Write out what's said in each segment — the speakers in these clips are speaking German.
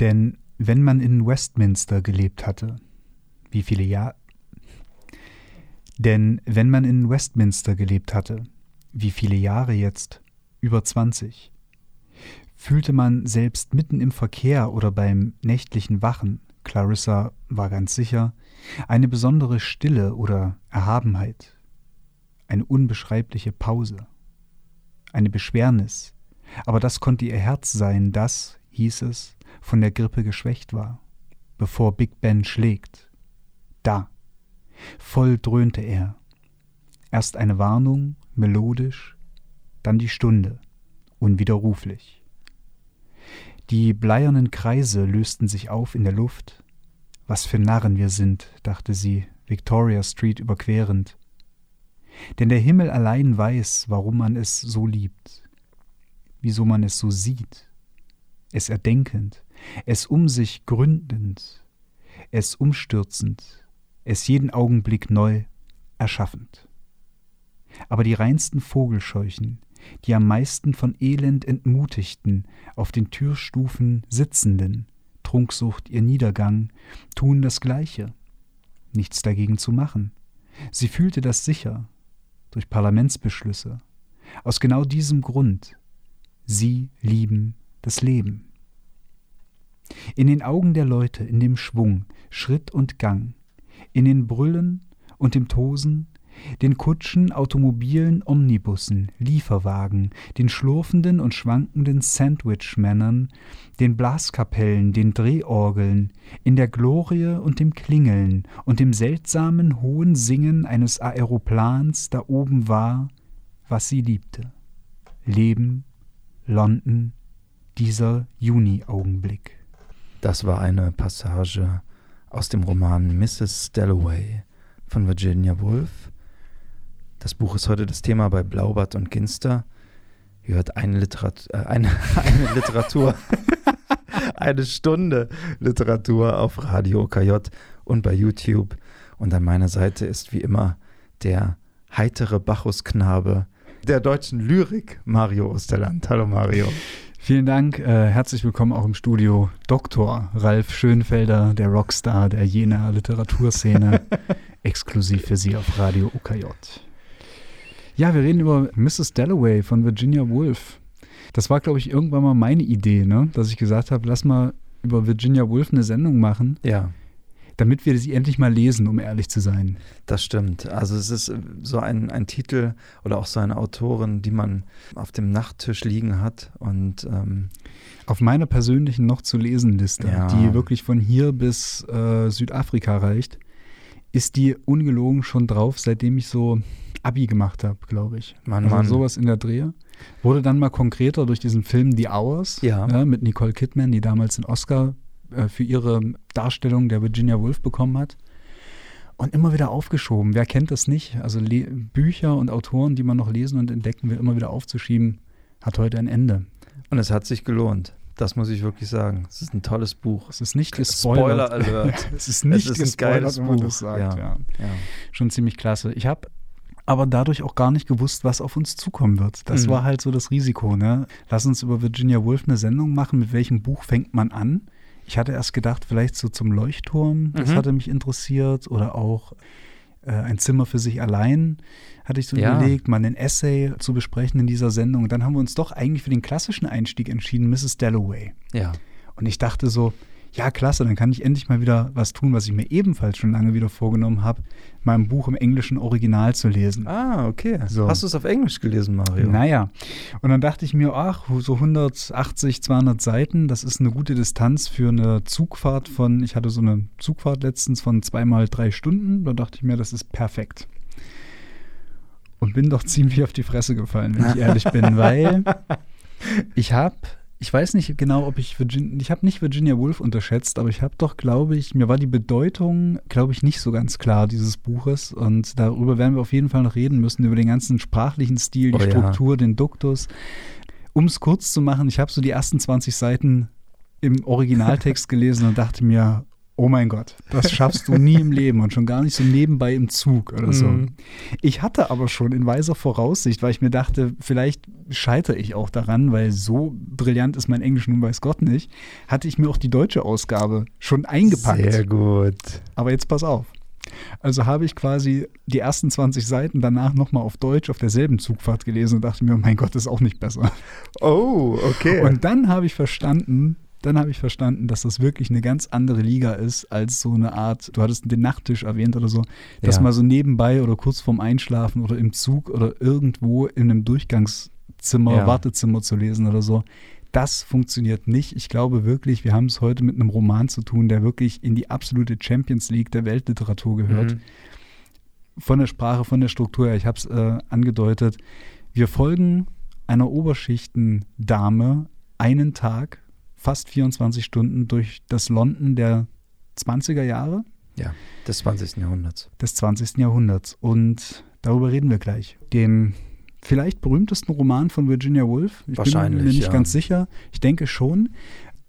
Denn wenn man in Westminster gelebt hatte, wie viele Jahre. Denn wenn man in Westminster gelebt hatte, wie viele Jahre jetzt? Über 20. Fühlte man selbst mitten im Verkehr oder beim nächtlichen Wachen, Clarissa war ganz sicher, eine besondere Stille oder Erhabenheit, eine unbeschreibliche Pause, eine Beschwernis, aber das konnte ihr Herz sein, das, hieß es, von der Grippe geschwächt war, bevor Big Ben schlägt. Da. Voll dröhnte er. Erst eine Warnung, melodisch, dann die Stunde, unwiderruflich. Die bleiernen Kreise lösten sich auf in der Luft. Was für Narren wir sind, dachte sie, Victoria Street überquerend. Denn der Himmel allein weiß, warum man es so liebt, wieso man es so sieht, es erdenkend, es um sich gründend, es umstürzend, es jeden Augenblick neu erschaffend. Aber die reinsten Vogelscheuchen, die am meisten von Elend entmutigten, auf den Türstufen sitzenden, Trunksucht ihr Niedergang, tun das Gleiche. Nichts dagegen zu machen. Sie fühlte das sicher, durch Parlamentsbeschlüsse. Aus genau diesem Grund. Sie lieben das Leben. In den Augen der Leute, in dem Schwung, Schritt und Gang, in den Brüllen und dem Tosen, den Kutschen, Automobilen, Omnibussen, Lieferwagen, den schlurfenden und schwankenden Sandwichmännern, den Blaskapellen, den Drehorgeln, in der Glorie und dem Klingeln und dem seltsamen hohen Singen eines Aeroplans da oben war, was sie liebte. Leben, London, dieser Juni-Augenblick. Das war eine Passage aus dem Roman Mrs. Dalloway von Virginia Woolf. Das Buch ist heute das Thema bei Blaubart und Ginster. Ihr hört eine, Literat äh, eine, eine Literatur, eine Stunde Literatur auf Radio KJ und bei YouTube. Und an meiner Seite ist wie immer der heitere Bachusknabe der deutschen Lyrik, Mario Osterland. Hallo Mario. Vielen Dank. Äh, herzlich willkommen auch im Studio Dr. Ralf Schönfelder, der Rockstar der Jena Literaturszene, exklusiv für Sie auf Radio UKJ. Ja, wir reden über Mrs. Dalloway von Virginia Woolf. Das war, glaube ich, irgendwann mal meine Idee, ne? dass ich gesagt habe, lass mal über Virginia Woolf eine Sendung machen. Ja damit wir sie endlich mal lesen, um ehrlich zu sein. Das stimmt. Also es ist so ein, ein Titel oder auch so eine Autorin, die man auf dem Nachttisch liegen hat und ähm auf meiner persönlichen noch zu lesen Liste, ja. die wirklich von hier bis äh, Südafrika reicht, ist die ungelogen schon drauf, seitdem ich so Abi gemacht habe, glaube ich. Mann, also Mann. sowas in der Drehe. Wurde dann mal konkreter durch diesen Film The Hours ja. Ja, mit Nicole Kidman, die damals den Oscar äh, für ihre Darstellung der Virginia Woolf bekommen hat. Und immer wieder aufgeschoben. Wer kennt das nicht? Also Le Bücher und Autoren, die man noch lesen und entdecken will, immer wieder aufzuschieben, hat heute ein Ende. Und es hat sich gelohnt. Das muss ich wirklich sagen. Es ist ein tolles Buch. Es ist nicht gespoilert. Spoiler Alert. es ist nicht es ist gespoilert, ein geiles wenn man Buch. das sagt. Ja. Ja. Ja. Schon ziemlich klasse. Ich habe aber dadurch auch gar nicht gewusst, was auf uns zukommen wird. Das Mhm. war halt so das Risiko. Ne? Lass uns über Virginia Woolf eine Sendung machen. Mit welchem Buch fängt man an? Ich hatte erst gedacht, vielleicht so zum Leuchtturm, das Mhm. hatte mich interessiert. Oder auch äh, ein Zimmer für sich allein, hatte ich so Ja. überlegt, mal ein Essay zu besprechen in dieser Sendung. Und dann haben wir uns doch eigentlich für den klassischen Einstieg entschieden, Mrs. Dalloway. ja. Und ich dachte so, ja, klasse, dann kann ich endlich mal wieder was tun, was ich mir ebenfalls schon lange wieder vorgenommen habe, mein Buch im englischen Original zu lesen. Ah, okay. So. Hast du es auf Englisch gelesen, Mario? Naja, und dann dachte ich mir, ach, so 180, 200 Seiten, das ist eine gute Distanz für eine Zugfahrt von, ich hatte so eine Zugfahrt letztens von zweimal drei Stunden, da dachte ich mir, das ist perfekt. Und bin doch ziemlich auf die Fresse gefallen, wenn ich ehrlich bin, weil ich habe, ich weiß nicht genau, ob ich Virginia, ich habe nicht Virginia Woolf unterschätzt, aber ich habe doch, glaube ich, mir war die Bedeutung, glaube ich, nicht so ganz klar dieses Buches und darüber werden wir auf jeden Fall noch reden müssen, über den ganzen sprachlichen Stil, die Oh ja. Struktur, den Duktus. Um es kurz zu machen, ich habe so die ersten 20 Seiten im Originaltext gelesen und dachte mir, oh mein Gott, das schaffst du nie im Leben und schon gar nicht so nebenbei im Zug oder so. Mhm. Ich hatte aber schon in weiser Voraussicht, weil ich mir dachte, vielleicht scheitere ich auch daran, weil so brillant ist mein Englisch nun weiß Gott nicht, hatte ich mir auch die deutsche Ausgabe schon eingepackt. Sehr gut. Aber jetzt pass auf. Also habe ich quasi die ersten 20 Seiten danach nochmal auf Deutsch auf derselben Zugfahrt gelesen und dachte mir, mein Gott, ist auch nicht besser. Oh, okay. Und dann habe ich verstanden, dann habe ich verstanden, dass das wirklich eine ganz andere Liga ist als so eine Art, du hattest den Nachttisch erwähnt oder so, dass Ja. mal so nebenbei oder kurz vorm Einschlafen oder im Zug oder irgendwo in einem Durchgangszimmer, Ja. Wartezimmer zu lesen oder so. Das funktioniert nicht. Ich glaube wirklich, wir haben es heute mit einem Roman zu tun, der wirklich in die absolute Champions League der Weltliteratur gehört Mhm. von der Sprache, von der Struktur her, ich habe es äh, angedeutet, wir folgen einer Oberschichtendame einen Tag, fast 24 Stunden durch das London der 20er Jahre Ja, des 20. Jahrhunderts. des 20. Jahrhunderts. Und darüber reden wir gleich. Dem vielleicht berühmtesten Roman von Virginia Woolf. Ich bin Wahrscheinlich, mir nicht ja. ganz sicher. Ich denke schon.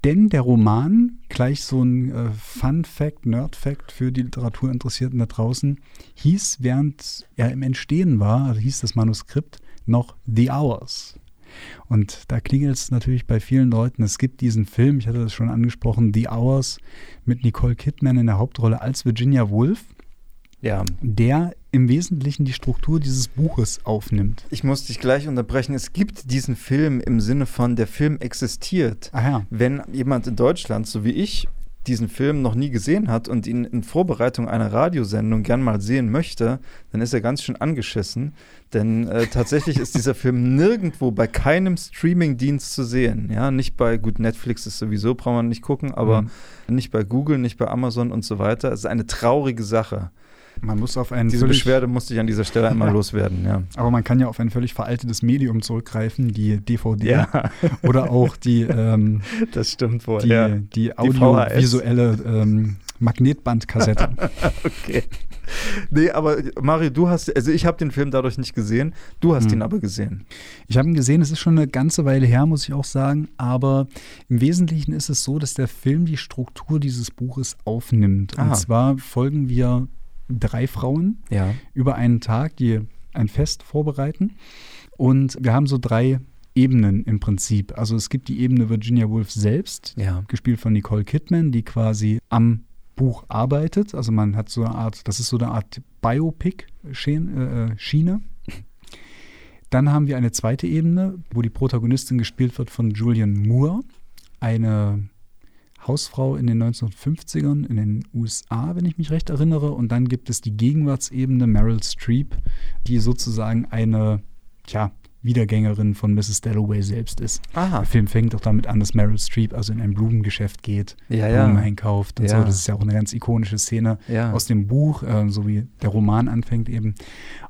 Denn der Roman, gleich so ein äh, Fun-Fact, Nerd-Fact für die Literaturinteressierten da draußen, hieß, während er im Entstehen war, also hieß das Manuskript, noch The Hours. Und da klingelt es natürlich bei vielen Leuten. Es gibt diesen Film, ich hatte das schon angesprochen, The Hours mit Nicole Kidman in der Hauptrolle als Virginia Woolf Ja, der im Wesentlichen die Struktur dieses Buches aufnimmt. ich muss dich gleich unterbrechen. Es gibt diesen Film im Sinne von, der Film existiert. Ah ja. Wenn jemand in Deutschland, so wie ich, diesen Film noch nie gesehen hat und ihn in Vorbereitung einer Radiosendung gern mal sehen möchte, dann ist er ganz schön angeschissen. Denn äh, tatsächlich ist dieser Film nirgendwo bei keinem Streaming-Dienst zu sehen. Ja, nicht bei, gut, Netflix ist sowieso, braucht man nicht gucken, aber Mhm. nicht bei Google, nicht bei Amazon und so weiter. Es ist eine traurige Sache. Man muss auf ein Diese Beschwerde musste ich an dieser Stelle einmal Ja. loswerden, ja. aber man kann ja auf ein völlig veraltetes Medium zurückgreifen, die DVD oder auch die, ähm, das stimmt wohl. die, ja. die audiovisuelle ähm, Magnetbandkassette. Okay. Nee, aber Mario, du hast, also ich habe den Film dadurch nicht gesehen, du hast Hm. ihn aber gesehen. Ich habe ihn gesehen, es ist schon eine ganze Weile her, muss ich auch sagen, aber im Wesentlichen ist es so, dass der Film die Struktur dieses Buches aufnimmt. Aha. Und zwar folgen wir drei Frauen, Ja. über einen Tag, die ein Fest vorbereiten. Und wir haben so drei Ebenen im Prinzip. Also es gibt die Ebene Virginia Woolf selbst, Ja. gespielt von Nicole Kidman, die quasi am Buch arbeitet. Also man hat so eine Art, das ist so eine Art Biopic-Schiene. Äh, Schiene. Dann haben wir eine zweite Ebene, wo die Protagonistin gespielt wird von Julian Moore, eine Hausfrau in den 1950ern in den USA, wenn ich mich recht erinnere. Und dann gibt es die Gegenwartsebene Meryl Streep, die sozusagen eine, tja, Wiedergängerin von Mrs. Dalloway selbst ist. Aha. Der Film fängt auch damit an, dass Meryl Streep also in ein Blumengeschäft geht, Ja, Blumen ja. einkauft und Ja. so. Das ist ja auch eine ganz ikonische Szene aus dem Buch, äh, so wie der Roman anfängt eben.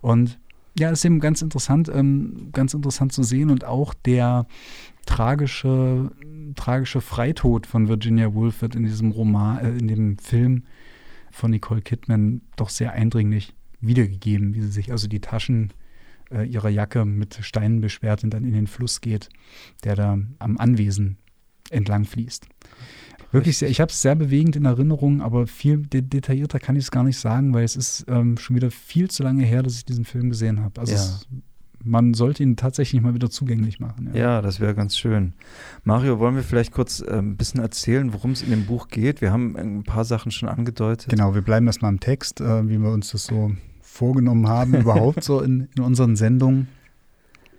Und ja, ist eben ganz interessant, ähm, ganz interessant zu sehen und auch der tragische, tragische Freitod von Virginia Woolf wird in diesem Roman, äh, in dem Film von Nicole Kidman doch sehr eindringlich wiedergegeben, wie sie sich also die Taschen äh, ihrer Jacke mit Steinen beschwert und dann in den Fluss geht, der da am Anwesen entlang fließt. Wirklich sehr, ich habe es sehr bewegend in Erinnerung, aber viel de detaillierter kann ich es gar nicht sagen, weil es ist ähm, schon wieder viel zu lange her, dass ich diesen Film gesehen habe. Also Ja. es, man sollte ihn tatsächlich mal wieder zugänglich machen. Ja, das wäre ganz schön. Mario, wollen wir vielleicht kurz äh, ein bisschen erzählen, worum es in dem Buch geht? Wir haben ein paar Sachen schon angedeutet. Genau, wir bleiben erstmal im Text, äh, wie wir uns das so vorgenommen haben, überhaupt so in, in unseren Sendungen.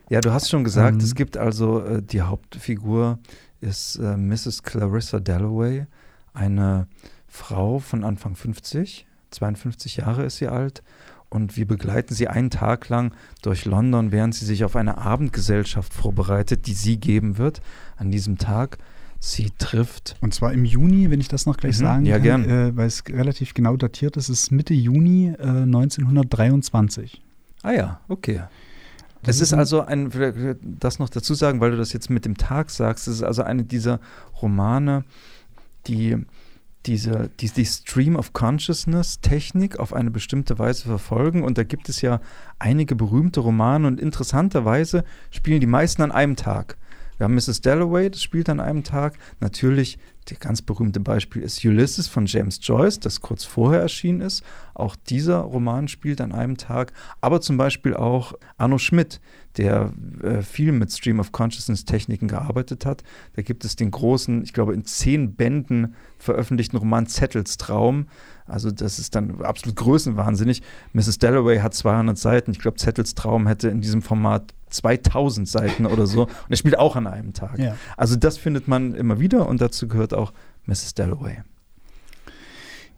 Ja, du hast schon gesagt, Ähm. es gibt also äh, die Hauptfigur ist äh, Mrs. Clarissa Dalloway, eine Frau von Anfang 50, 52 Jahre ist sie alt. Und wir begleiten sie einen Tag lang durch London, während sie sich auf eine Abendgesellschaft vorbereitet, die sie geben wird. An diesem Tag sie trifft. Und zwar im Juni, wenn ich das noch gleich Mhm, sagen ja, kann. Äh, weil es relativ genau datiert ist, es ist Mitte Juni äh, 1923. Ah ja, okay. Es ist ein- also ein, vielleicht das noch dazu sagen, weil du das jetzt mit dem Tag sagst, es ist also eine dieser Romane, die diese, die, die Stream of Consciousness Technik auf eine bestimmte Weise verfolgen. Und da gibt es ja einige berühmte Romane und interessanterweise spielen die meisten an einem Tag. Wir haben Mrs. Dalloway, das spielt an einem Tag. Natürlich das ganz berühmte Beispiel ist Ulysses von James Joyce, das kurz vorher erschienen ist. Auch dieser Roman spielt an einem Tag. Aber zum Beispiel auch Arno Schmidt, der äh, viel mit Stream of Consciousness Techniken gearbeitet hat. Da gibt es den großen, ich glaube in zehn Bänden veröffentlichten Roman Zettels Traum. Also das ist dann absolut größenwahnsinnig. Mrs. Dalloway hat 200 Seiten. Ich glaube, Zettels Traum hätte in diesem Format 2000 Seiten oder so. Und er spielt auch an einem Tag. Ja. Also das findet man immer wieder und dazu gehört auch Mrs. Dalloway.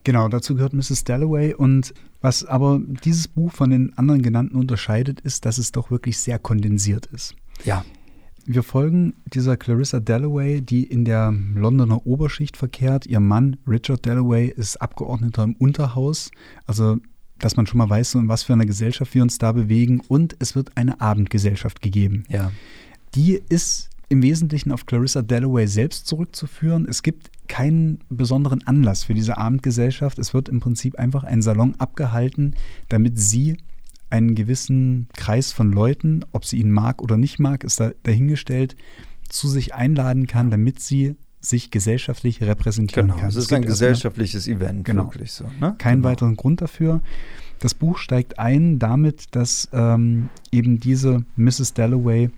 Genau, dazu gehört Mrs. Dalloway. Und was aber dieses Buch von den anderen genannten unterscheidet, ist, dass es doch wirklich sehr kondensiert ist. Ja. Wir folgen dieser Clarissa Dalloway, die in der Londoner Oberschicht verkehrt. Ihr Mann Richard Dalloway ist Abgeordneter im Unterhaus. Also dass man schon mal weiß, so in was für einer Gesellschaft wir uns da bewegen. Und es wird eine Abendgesellschaft gegeben. Ja. Die ist im Wesentlichen auf Clarissa Dalloway selbst zurückzuführen. Es gibt keinen besonderen Anlass für diese Abendgesellschaft. Es wird im Prinzip einfach ein Salon abgehalten, damit sie einen gewissen Kreis von Leuten, ob sie ihn mag oder nicht mag, ist da dahingestellt, zu sich einladen kann, damit sie sich gesellschaftlich repräsentieren genau, kann. Es ist ein gesellschaftliches Event, genau. wirklich so. Ne? Keinen genau. weiteren Grund dafür. Das Buch steigt ein damit, dass ähm, eben diese Mrs. Dalloway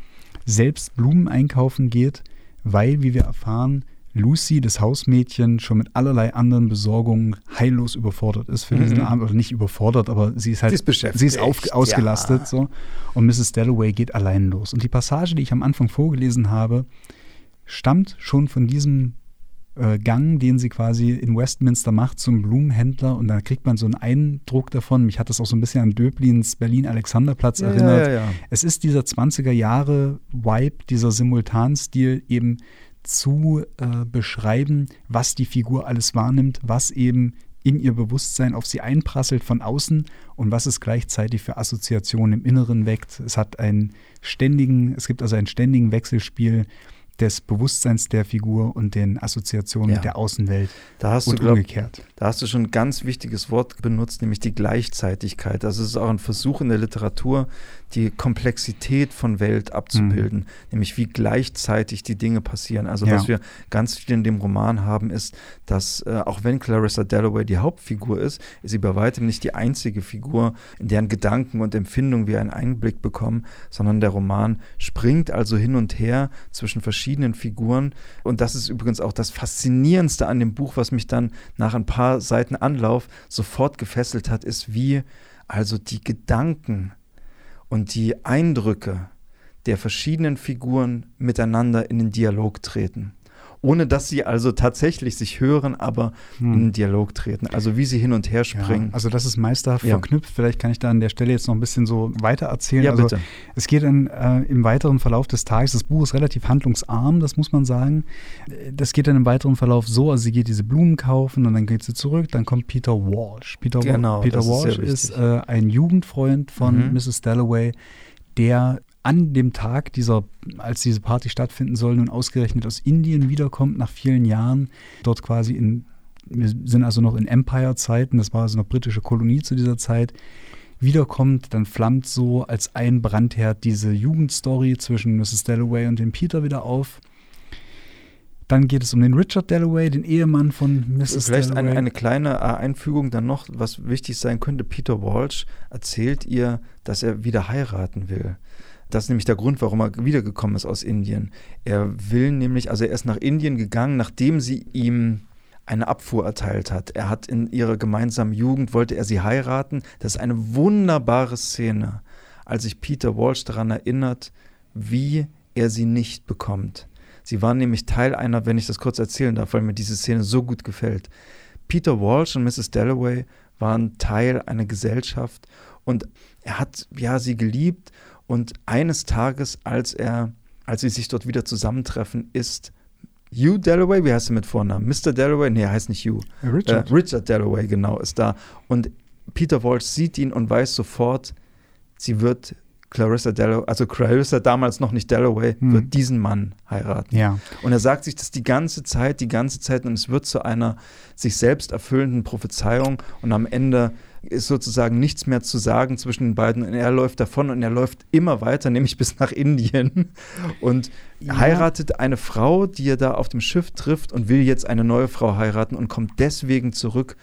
selbst Blumen einkaufen geht, weil, wie wir erfahren, Lucy, das Hausmädchen, schon mit allerlei anderen Besorgungen heillos überfordert ist für mhm. diesen Abend. Oder nicht überfordert, aber sie ist halt sie ist, beschäftigt. Sie ist auf, ausgelastet. Ja. So. Und Mrs. Dalloway geht allein los. Und die Passage, die ich am Anfang vorgelesen habe, stammt schon von diesem äh, Gang, den sie quasi in Westminster macht zum Blumenhändler und da kriegt man so einen Eindruck davon. Mich hat das auch so ein bisschen an Döblins Berlin-Alexanderplatz ja, erinnert. Ja, ja, es ist dieser 20er Jahre Vibe, dieser Simultanstil eben zu äh, beschreiben, was die Figur alles wahrnimmt, was eben in ihr Bewusstsein auf sie einprasselt von außen und was es gleichzeitig für Assoziationen im Inneren weckt. Es hat einen ständigen, es gibt also einen ständigen Wechselspiel des Bewusstseins der Figur und den Assoziationen ja. mit der Außenwelt da hast und du, glaub, umgekehrt. Da hast du schon ein ganz wichtiges Wort benutzt, nämlich die Gleichzeitigkeit. Also es ist auch ein Versuch in der Literatur, die Komplexität von Welt abzubilden, mhm. nämlich wie gleichzeitig die Dinge passieren. Also ja. was wir ganz viel in dem Roman haben, ist, dass äh, auch wenn Clarissa Dalloway die Hauptfigur ist, ist sie bei weitem nicht die einzige Figur, in deren Gedanken und Empfindungen wir einen Einblick bekommen, sondern der Roman springt also hin und her zwischen verschiedenen Figuren. Und das ist übrigens auch das Faszinierendste an dem Buch, was mich dann nach ein paar Seiten Anlauf sofort gefesselt hat, ist, wie also die Gedanken und die Eindrücke der verschiedenen Figuren miteinander in den Dialog treten ohne dass sie also tatsächlich sich hören, aber hm. in Dialog treten. Also wie sie hin und her springen. Ja, also das ist meisterhaft ja. verknüpft. Vielleicht kann ich da an der Stelle jetzt noch ein bisschen so weiter erzählen. Ja, also bitte. Es geht dann äh, im weiteren Verlauf des Tages, das Buch ist relativ handlungsarm, das muss man sagen. Das geht dann im weiteren Verlauf so, also sie geht diese Blumen kaufen und dann geht sie zurück, dann kommt Peter Walsh. Peter, genau, Peter Walsh ist, ist äh, ein Jugendfreund von mhm. Mrs. Dalloway, der an dem Tag dieser, als diese Party stattfinden soll, nun ausgerechnet aus Indien wiederkommt nach vielen Jahren, dort quasi in, wir sind also noch in Empire-Zeiten, das war also noch britische Kolonie zu dieser Zeit, wiederkommt, dann flammt so als ein Brandherd diese Jugendstory zwischen Mrs. Dalloway und dem Peter wieder auf. Dann geht es um den Richard Dalloway, den Ehemann von Mrs. Vielleicht Dalloway. Eine, eine kleine Einfügung dann noch, was wichtig sein könnte. Peter Walsh erzählt ihr, dass er wieder heiraten will. Das ist nämlich der Grund, warum er wiedergekommen ist aus Indien. Er will nämlich, also er ist nach Indien gegangen, nachdem sie ihm eine Abfuhr erteilt hat. Er hat in ihrer gemeinsamen Jugend, wollte er sie heiraten. Das ist eine wunderbare Szene, als sich Peter Walsh daran erinnert, wie er sie nicht bekommt. Sie war nämlich Teil einer, wenn ich das kurz erzählen darf, weil mir diese Szene so gut gefällt. Peter Walsh und Mrs. Dalloway waren Teil einer Gesellschaft und er hat ja sie geliebt und eines Tages, als er, als sie sich dort wieder zusammentreffen, ist Hugh Dalloway, wie heißt er mit Vornamen? Mr. Dalloway? Nee, er heißt nicht Hugh. Richard. Äh, Richard Dalloway, genau, ist da. Und Peter Walsh sieht ihn und weiß sofort, sie wird Clarissa Dalloway, also Clarissa damals noch nicht Dalloway, hm. wird diesen Mann heiraten. Ja. Und er sagt sich das die ganze Zeit, die ganze Zeit und es wird zu einer sich selbst erfüllenden Prophezeiung und am Ende ist sozusagen nichts mehr zu sagen zwischen den beiden und er läuft davon und er läuft immer weiter, nämlich bis nach Indien und ja. heiratet eine Frau, die er da auf dem Schiff trifft und will jetzt eine neue Frau heiraten und kommt deswegen zurück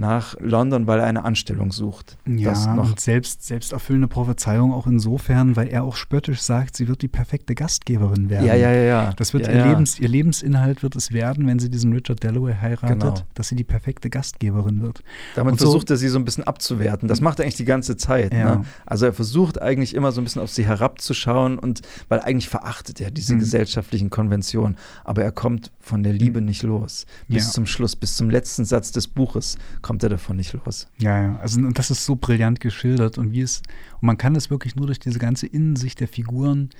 nach London, weil er eine Anstellung sucht. Ja, das noch und selbst, selbsterfüllende Prophezeiung auch insofern, weil er auch spöttisch sagt, sie wird die perfekte Gastgeberin werden. Ja, ja, ja. ja. Das wird ja, ihr, ja. Lebens, ihr Lebensinhalt wird es werden, wenn sie diesen Richard Dalloway heiratet, genau. dass sie die perfekte Gastgeberin wird. Damit und versucht so, er sie so ein bisschen abzuwerten. Das macht er eigentlich die ganze Zeit. Ne? Also er versucht eigentlich immer so ein bisschen auf sie herabzuschauen und weil eigentlich verachtet er diese mhm. gesellschaftlichen Konventionen, aber er kommt von der Liebe nicht los. Bis zum Schluss, bis zum letzten Satz des Buches kommt er davon nicht los. Ja, ja. Also und das ist so brillant geschildert und wie es, und man kann es wirklich nur durch diese ganze Innensicht der Figuren,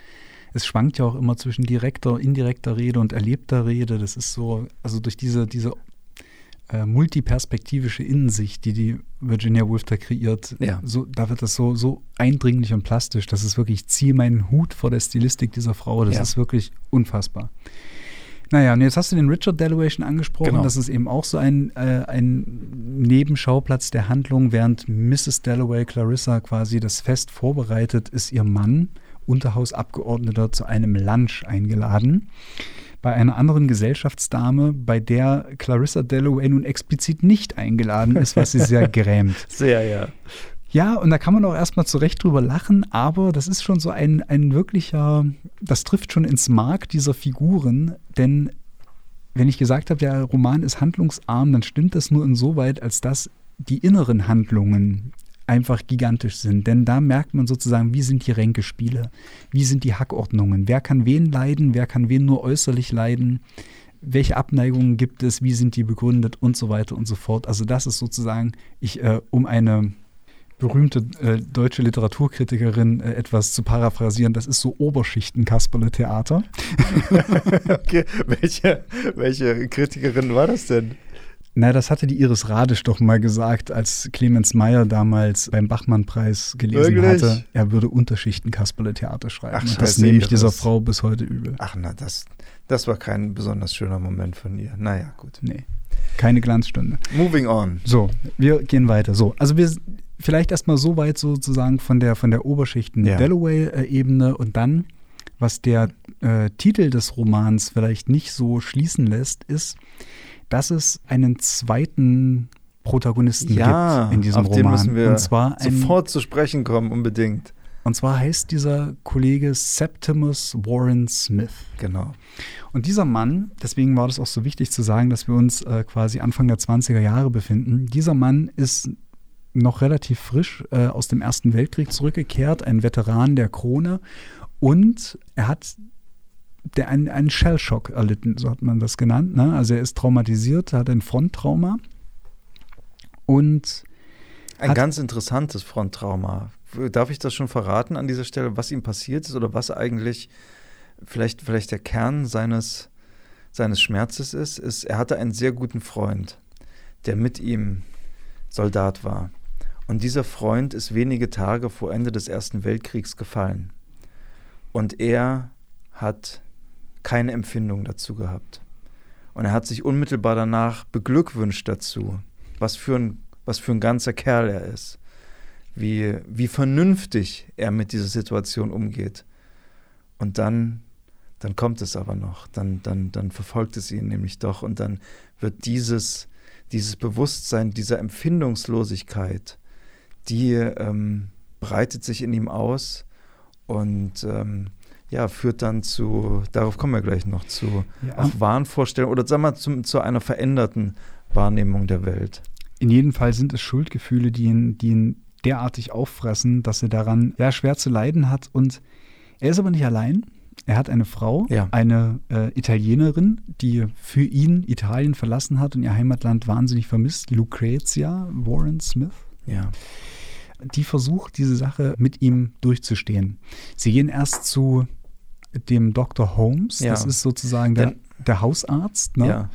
es schwankt ja auch immer zwischen direkter, indirekter Rede und erlebter Rede. Das ist so, also durch diese, diese äh, multiperspektivische Innensicht, die die Virginia Woolf da kreiert, ja. so, da wird das so, so eindringlich und plastisch, dass es wirklich, ich ziehe meinen Hut vor der Stilistik dieser Frau. Das ja. ist wirklich unfassbar. Naja, und jetzt hast du den Richard Dalloway schon angesprochen. Genau. Das ist eben auch so ein, äh, ein Nebenschauplatz der Handlung, während Mrs. Dalloway Clarissa quasi das Fest vorbereitet, ist ihr Mann, Unterhausabgeordneter, zu einem Lunch eingeladen. Bei einer anderen Gesellschaftsdame, bei der Clarissa Dalloway nun explizit nicht eingeladen ist, was sie sehr grämt. Sehr, ja. Ja, und da kann man auch erstmal zurecht drüber lachen, aber das ist schon so ein, ein wirklicher, das trifft schon ins Mark dieser Figuren, denn wenn ich gesagt habe, der Roman ist handlungsarm, dann stimmt das nur insoweit, als dass die inneren Handlungen einfach gigantisch sind. Denn da merkt man sozusagen, wie sind die Ränkespiele, wie sind die Hackordnungen, wer kann wen leiden, wer kann wen nur äußerlich leiden, welche Abneigungen gibt es, wie sind die begründet? Und so weiter und so fort. Also das ist sozusagen, ich, äh, um eine berühmte äh, deutsche Literaturkritikerin äh, etwas zu paraphrasieren, das ist so Oberschichten-Kasperle-Theater. okay, welche, welche Kritikerin war das denn? Na, das hatte die Iris Radisch doch mal gesagt, als Clemens Meyer damals beim Bachmann-Preis gelesen Wirklich? hatte, er würde Unterschichten-Kasperle-Theater schreiben. Ach, das nehme ich dieser Frau bis heute übel. Ach na, das, das war kein besonders schöner Moment von ihr. Naja, gut. Nee, keine Glanzstunde. Moving on. So, wir gehen weiter. So, also wir vielleicht erstmal so weit sozusagen von der, von der Oberschichten ja. Dalloway-Ebene und dann, was der äh, Titel des Romans vielleicht nicht so schließen lässt, ist, dass es einen zweiten Protagonisten ja, gibt in diesem auf Roman. Den müssen wir und zwar sofort zu sprechen kommen, unbedingt. Und zwar heißt dieser Kollege Septimus Warren Smith. Genau. Und dieser Mann, deswegen war das auch so wichtig zu sagen, dass wir uns äh, quasi Anfang der 20er Jahre befinden, dieser Mann ist noch relativ frisch äh, aus dem Ersten Weltkrieg zurückgekehrt, ein Veteran der Krone. Und er hat der, einen, einen Shellshock erlitten, so hat man das genannt. Ne? Also er ist traumatisiert, hat ein Fronttrauma. Und ein ganz interessantes Fronttrauma. Darf ich das schon verraten an dieser Stelle, was ihm passiert ist oder was eigentlich vielleicht, vielleicht der Kern seines, seines Schmerzes ist? ist? Er hatte einen sehr guten Freund, der mit ihm Soldat war. Und dieser Freund ist wenige Tage vor Ende des Ersten Weltkriegs gefallen. Und er hat keine Empfindung dazu gehabt. Und er hat sich unmittelbar danach beglückwünscht dazu, was für ein, was für ein ganzer Kerl er ist, wie, wie vernünftig er mit dieser Situation umgeht. Und dann, dann kommt es aber noch, dann, dann, dann verfolgt es ihn nämlich doch und dann wird dieses, dieses Bewusstsein dieser Empfindungslosigkeit die ähm, breitet sich in ihm aus und ähm, ja, führt dann zu, darauf kommen wir gleich noch, zu ja. auch Wahnvorstellungen oder sagen wir zu, zu einer veränderten Wahrnehmung der Welt. In jedem Fall sind es Schuldgefühle, die ihn, die ihn derartig auffressen, dass er daran ja, schwer zu leiden hat. Und er ist aber nicht allein. Er hat eine Frau, ja. eine äh, Italienerin, die für ihn Italien verlassen hat und ihr Heimatland wahnsinnig vermisst, Lucrezia Warren Smith. Ja die versucht, diese Sache mit ihm durchzustehen. Sie gehen erst zu dem Dr. Holmes, ja. das ist sozusagen der, der Hausarzt. Ne? Ja.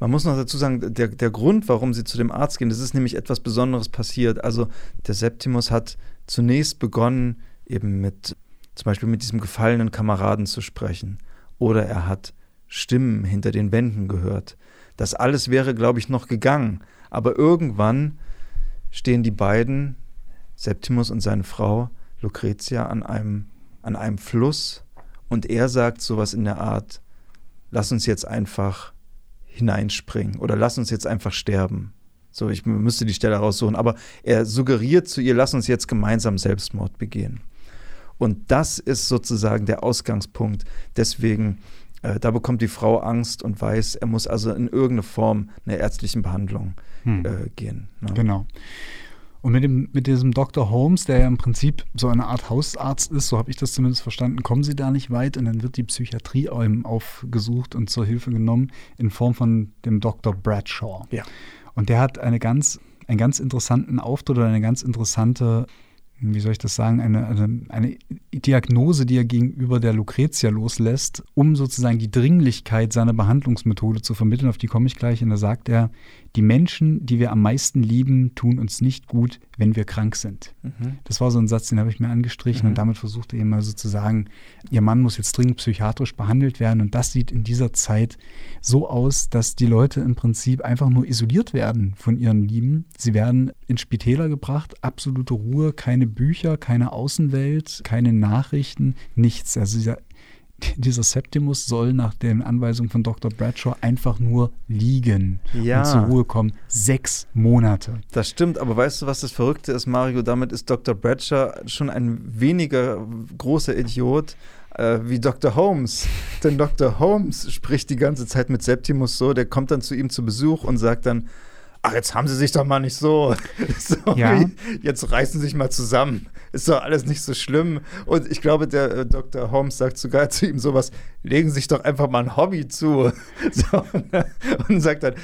Man muss noch dazu sagen, der, der Grund, warum sie zu dem Arzt gehen, das ist nämlich etwas Besonderes passiert. Also der Septimus hat zunächst begonnen, eben mit zum Beispiel mit diesem gefallenen Kameraden zu sprechen. Oder er hat Stimmen hinter den Wänden gehört. Das alles wäre, glaube ich, noch gegangen. Aber irgendwann stehen die beiden, Septimus und seine Frau Lucretia, an einem, an einem Fluss und er sagt sowas in der Art, lass uns jetzt einfach hineinspringen oder lass uns jetzt einfach sterben. So, ich müsste die Stelle raussuchen, aber er suggeriert zu ihr, lass uns jetzt gemeinsam Selbstmord begehen. Und das ist sozusagen der Ausgangspunkt. Deswegen, äh, da bekommt die Frau Angst und weiß, er muss also in irgendeine Form einer ärztlichen Behandlung hm. äh, gehen. Ne? Genau. Und mit, dem, mit diesem Dr. Holmes, der ja im Prinzip so eine Art Hausarzt ist, so habe ich das zumindest verstanden, kommen sie da nicht weit und dann wird die Psychiatrie aufgesucht und zur Hilfe genommen in Form von dem Dr. Bradshaw. Ja. Und der hat eine ganz, einen ganz interessanten Auftritt oder eine ganz interessante wie soll ich das sagen, eine, eine, eine, Diagnose, die er gegenüber der Lucretia loslässt, um sozusagen die Dringlichkeit seiner Behandlungsmethode zu vermitteln. Auf die komme ich gleich. Und da sagt er, die Menschen, die wir am meisten lieben, tun uns nicht gut, wenn wir krank sind. Mhm. Das war so ein Satz, den habe ich mir angestrichen mhm. und damit versuchte er mal so zu sagen, ihr Mann muss jetzt dringend psychiatrisch behandelt werden. Und das sieht in dieser Zeit so aus, dass die Leute im Prinzip einfach nur isoliert werden von ihren Lieben. Sie werden in Spitäler gebracht, absolute Ruhe, keine Bücher, keine Außenwelt, keine Nachrichten, nichts. Also dieser dieser Septimus soll nach den Anweisungen von Dr. Bradshaw einfach nur liegen ja. und zur Ruhe kommen. Sechs Monate. Das stimmt, aber weißt du, was das Verrückte ist, Mario? Damit ist Dr. Bradshaw schon ein weniger großer Idiot äh, wie Dr. Holmes. Denn Dr. Holmes spricht die ganze Zeit mit Septimus so, der kommt dann zu ihm zu Besuch und sagt dann, ach, jetzt haben sie sich doch mal nicht so. so ja. jetzt reißen sie sich mal zusammen. Ist doch alles nicht so schlimm. Und ich glaube, der äh, Dr. Holmes sagt sogar zu ihm sowas, legen Sie sich doch einfach mal ein Hobby zu. So, und sagt dann,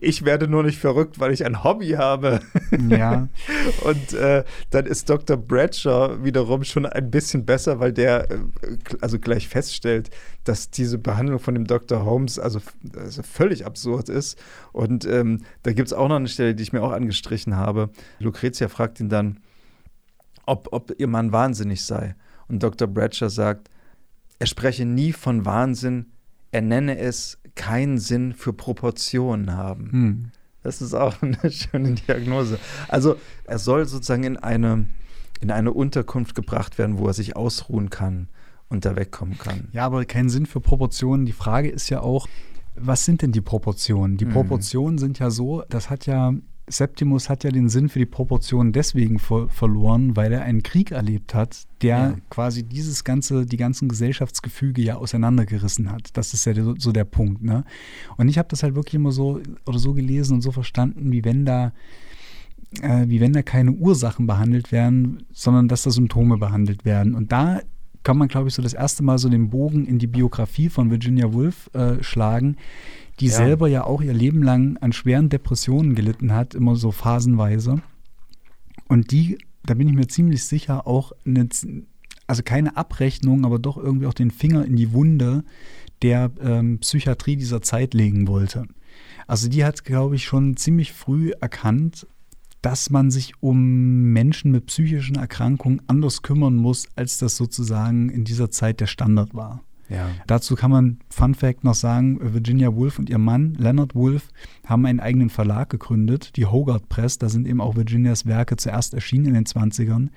ich werde nur nicht verrückt, weil ich ein Hobby habe. Ja. und äh, dann ist Dr. Bradshaw wiederum schon ein bisschen besser, weil der äh, also gleich feststellt, dass diese Behandlung von dem Dr. Holmes also, also völlig absurd ist. Und ähm, da gibt es auch noch eine Stelle, die ich mir auch angestrichen habe. Lucretia fragt ihn dann, ob, ob ihr Mann wahnsinnig sei. Und Dr. Bradshaw sagt, er spreche nie von Wahnsinn, er nenne es keinen Sinn für Proportionen haben. Hm. Das ist auch eine schöne Diagnose. Also er soll sozusagen in eine, in eine Unterkunft gebracht werden, wo er sich ausruhen kann und da wegkommen kann. Ja, aber keinen Sinn für Proportionen. Die Frage ist ja auch, was sind denn die Proportionen? Die mhm. Proportionen sind ja so, das hat ja, Septimus hat ja den Sinn für die Proportionen deswegen ver verloren, weil er einen Krieg erlebt hat, der ja. quasi dieses ganze, die ganzen Gesellschaftsgefüge ja auseinandergerissen hat. Das ist ja so der Punkt. Ne? Und ich habe das halt wirklich immer so oder so gelesen und so verstanden, wie wenn da äh, wie wenn da keine Ursachen behandelt werden, sondern dass da Symptome behandelt werden. Und da kann man, glaube ich, so das erste Mal so den Bogen in die Biografie von Virginia Woolf äh, schlagen, die ja. selber ja auch ihr Leben lang an schweren Depressionen gelitten hat, immer so phasenweise. Und die, da bin ich mir ziemlich sicher, auch eine, also keine Abrechnung, aber doch irgendwie auch den Finger in die Wunde der ähm, Psychiatrie dieser Zeit legen wollte. Also die hat, glaube ich, schon ziemlich früh erkannt, dass man sich um Menschen mit psychischen Erkrankungen anders kümmern muss, als das sozusagen in dieser Zeit der Standard war. Ja. Dazu kann man, Fun Fact noch sagen, Virginia Woolf und ihr Mann, Leonard Woolf, haben einen eigenen Verlag gegründet, die Hogarth Press. Da sind eben auch Virginias Werke zuerst erschienen in den 20ern.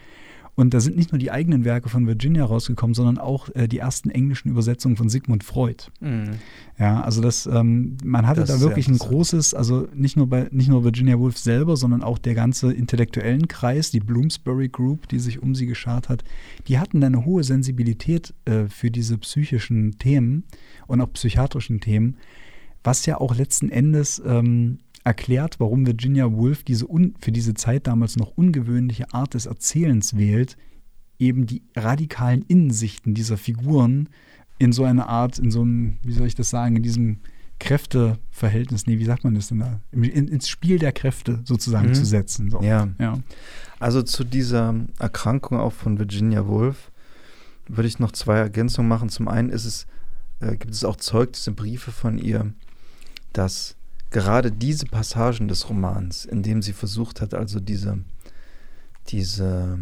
Und da sind nicht nur die eigenen Werke von Virginia rausgekommen, sondern auch äh, die ersten englischen Übersetzungen von Sigmund Freud. Mhm. Ja, also das, ähm, man hatte das da wirklich ein großes, also nicht nur bei nicht nur Virginia Woolf selber, sondern auch der ganze intellektuellen Kreis, die Bloomsbury Group, die sich um sie geschart hat, die hatten da eine hohe Sensibilität äh, für diese psychischen Themen und auch psychiatrischen Themen, was ja auch letzten Endes ähm, erklärt, warum Virginia Woolf diese für diese Zeit damals noch ungewöhnliche Art des Erzählens wählt, eben die radikalen Innensichten dieser Figuren in so eine Art, in so einem, wie soll ich das sagen, in diesem Kräfteverhältnis, nee, wie sagt man das denn da? In, ins Spiel der Kräfte sozusagen mhm. zu setzen. So. Ja. ja. Also zu dieser Erkrankung auch von Virginia Woolf würde ich noch zwei Ergänzungen machen. Zum einen ist es, äh, gibt es auch Zeugnisse, Briefe von ihr, dass gerade diese Passagen des Romans, in dem sie versucht hat, also diese, diese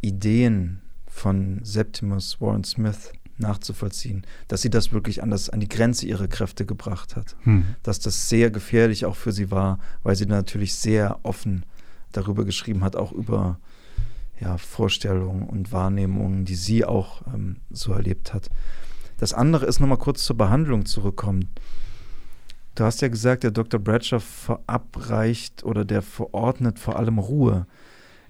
Ideen von Septimus Warren Smith nachzuvollziehen, dass sie das wirklich an, das, an die Grenze ihrer Kräfte gebracht hat. Hm. Dass das sehr gefährlich auch für sie war, weil sie natürlich sehr offen darüber geschrieben hat, auch über ja, Vorstellungen und Wahrnehmungen, die sie auch ähm, so erlebt hat. Das andere ist nochmal kurz zur Behandlung zurückkommen. Du hast ja gesagt, der Dr. Bradshaw verabreicht oder der verordnet vor allem Ruhe.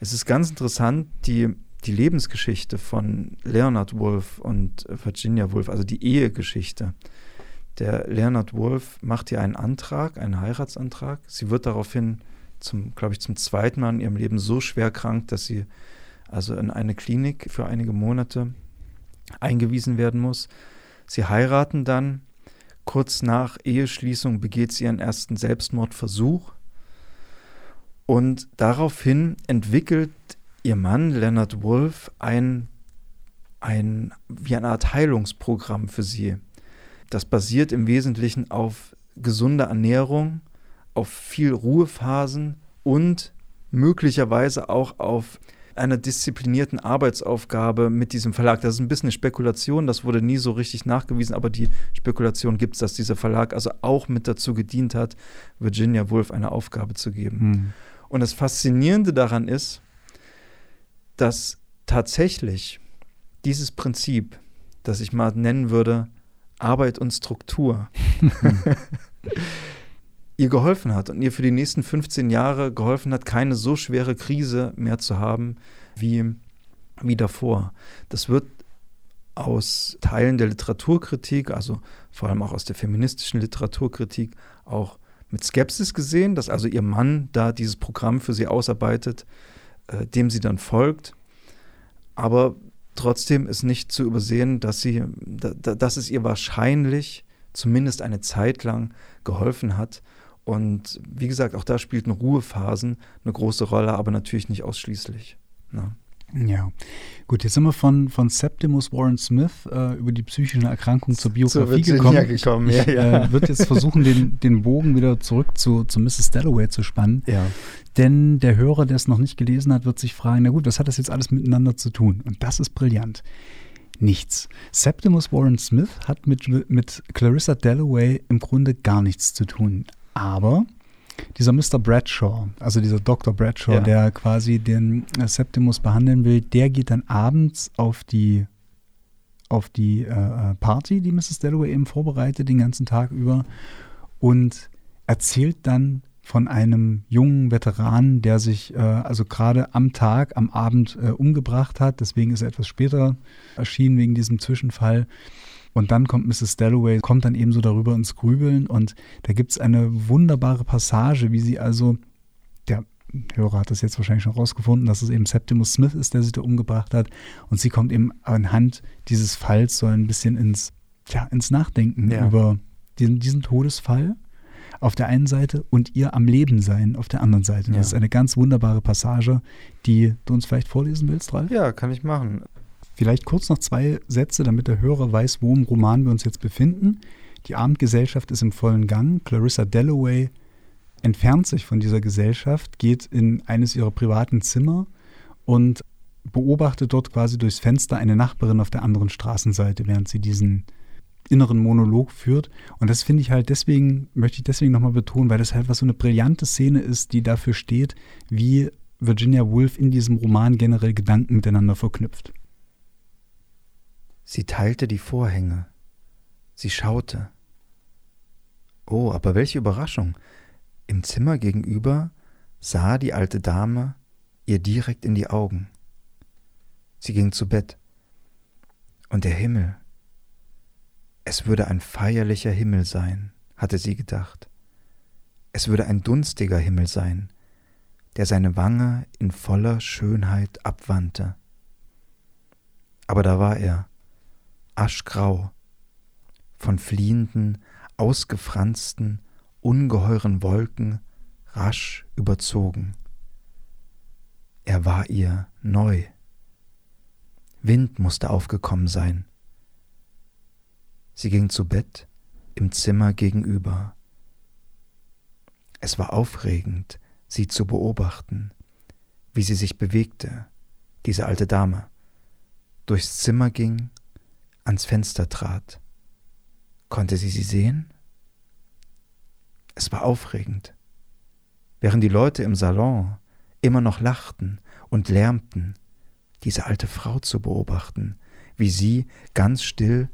Es ist ganz interessant, die, die Lebensgeschichte von Leonard Wolf und Virginia Woolf, also die Ehegeschichte. Der Leonard Wolf macht hier einen Antrag, einen Heiratsantrag. Sie wird daraufhin zum, glaube ich, zum zweiten Mal in ihrem Leben so schwer krank, dass sie also in eine Klinik für einige Monate eingewiesen werden muss. Sie heiraten dann. Kurz nach Eheschließung begeht sie ihren ersten Selbstmordversuch. Und daraufhin entwickelt ihr Mann, Leonard Wolf, ein, ein, wie eine Art Heilungsprogramm für sie. Das basiert im Wesentlichen auf gesunder Ernährung, auf viel Ruhephasen und möglicherweise auch auf einer disziplinierten Arbeitsaufgabe mit diesem Verlag. Das ist ein bisschen eine Spekulation, das wurde nie so richtig nachgewiesen, aber die Spekulation gibt es, dass dieser Verlag also auch mit dazu gedient hat, Virginia Woolf eine Aufgabe zu geben. Hm. Und das Faszinierende daran ist, dass tatsächlich dieses Prinzip, das ich mal nennen würde, Arbeit und Struktur, ihr geholfen hat und ihr für die nächsten 15 Jahre geholfen hat, keine so schwere Krise mehr zu haben wie, wie davor. Das wird aus Teilen der Literaturkritik, also vor allem auch aus der feministischen Literaturkritik, auch mit Skepsis gesehen, dass also ihr Mann da dieses Programm für sie ausarbeitet, äh, dem sie dann folgt. Aber trotzdem ist nicht zu übersehen, dass, sie, da, dass es ihr wahrscheinlich zumindest eine Zeit lang geholfen hat, und wie gesagt, auch da spielten Ruhephasen eine große Rolle, aber natürlich nicht ausschließlich. Ne? Ja, gut, jetzt sind wir von, von Septimus Warren Smith äh, über die psychische Erkrankung zur Biografie gekommen. gekommen. Ich, ich äh, würde jetzt versuchen, den, den Bogen wieder zurück zu, zu Mrs. Dalloway zu spannen. Ja. Denn der Hörer, der es noch nicht gelesen hat, wird sich fragen, na gut, was hat das jetzt alles miteinander zu tun? Und das ist brillant. Nichts. Septimus Warren Smith hat mit, mit Clarissa Dalloway im Grunde gar nichts zu tun. Aber dieser Mr. Bradshaw, also dieser Dr. Bradshaw, ja. der quasi den äh, Septimus behandeln will, der geht dann abends auf die auf die äh, äh Party, die Mrs. Dalloway eben vorbereitet, den ganzen Tag über und erzählt dann von einem jungen Veteranen, der sich äh, also gerade am Tag, am Abend äh, umgebracht hat. Deswegen ist er etwas später erschienen wegen diesem Zwischenfall. Und dann kommt Mrs. Dalloway, kommt dann ebenso darüber ins Grübeln und da gibt es eine wunderbare Passage, wie sie also, der Hörer hat das jetzt wahrscheinlich schon rausgefunden, dass es eben Septimus Smith ist, der sie da umgebracht hat. Und sie kommt eben anhand dieses Falls so ein bisschen ins, ja, ins Nachdenken ja. über diesen, diesen Todesfall auf der einen Seite und ihr am Leben sein auf der anderen Seite. Ja. Das ist eine ganz wunderbare Passage, die du uns vielleicht vorlesen willst, Ralf? Ja, kann ich machen. Vielleicht kurz noch zwei Sätze, damit der Hörer weiß, wo im Roman wir uns jetzt befinden. Die Abendgesellschaft ist im vollen Gang. Clarissa Dalloway entfernt sich von dieser Gesellschaft, geht in eines ihrer privaten Zimmer und beobachtet dort quasi durchs Fenster eine Nachbarin auf der anderen Straßenseite, während sie diesen inneren Monolog führt. Und das finde ich halt deswegen, möchte ich deswegen nochmal betonen, weil das halt was so eine brillante Szene ist, die dafür steht, wie Virginia Woolf in diesem Roman generell Gedanken miteinander verknüpft. Sie teilte die Vorhänge. Sie schaute. Oh, aber welche Überraschung. Im Zimmer gegenüber sah die alte Dame ihr direkt in die Augen. Sie ging zu Bett. Und der Himmel. Es würde ein feierlicher Himmel sein, hatte sie gedacht. Es würde ein dunstiger Himmel sein, der seine Wange in voller Schönheit abwandte. Aber da war er, aschgrau, von fliehenden, ausgefransten, ungeheuren Wolken rasch überzogen. Er war ihr neu. Wind musste aufgekommen sein. Sie ging zu Bett im Zimmer gegenüber. Es war aufregend, sie zu beobachten, wie sie sich bewegte, diese alte Dame, durchs Zimmer ging ans Fenster trat. Konnte sie sie sehen? Es war aufregend. Während die Leute im Salon, immer noch lachten und lärmten, diese alte Frau zu beobachten, wie sie ganz still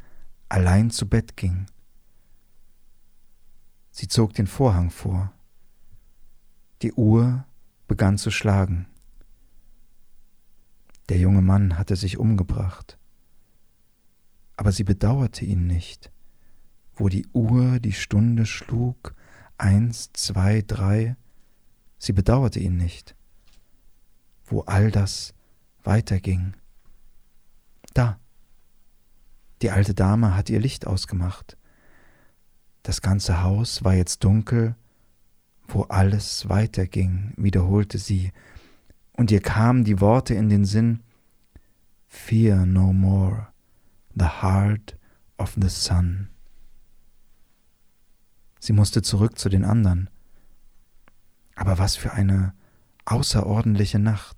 allein zu Bett ging. Sie zog den Vorhang vor. Die Uhr begann zu schlagen. Der junge Mann hatte sich umgebracht. Aber sie bedauerte ihn nicht. Wo die Uhr die Stunde schlug, eins, zwei, drei, sie bedauerte ihn nicht. Wo all das weiterging. Da. Die alte Dame hatte ihr Licht ausgemacht. Das ganze Haus war jetzt dunkel, wo alles weiterging, wiederholte sie und ihr kamen die Worte in den Sinn Fear no more, the heart of the sun. Sie musste zurück zu den anderen. Aber was für eine außerordentliche Nacht.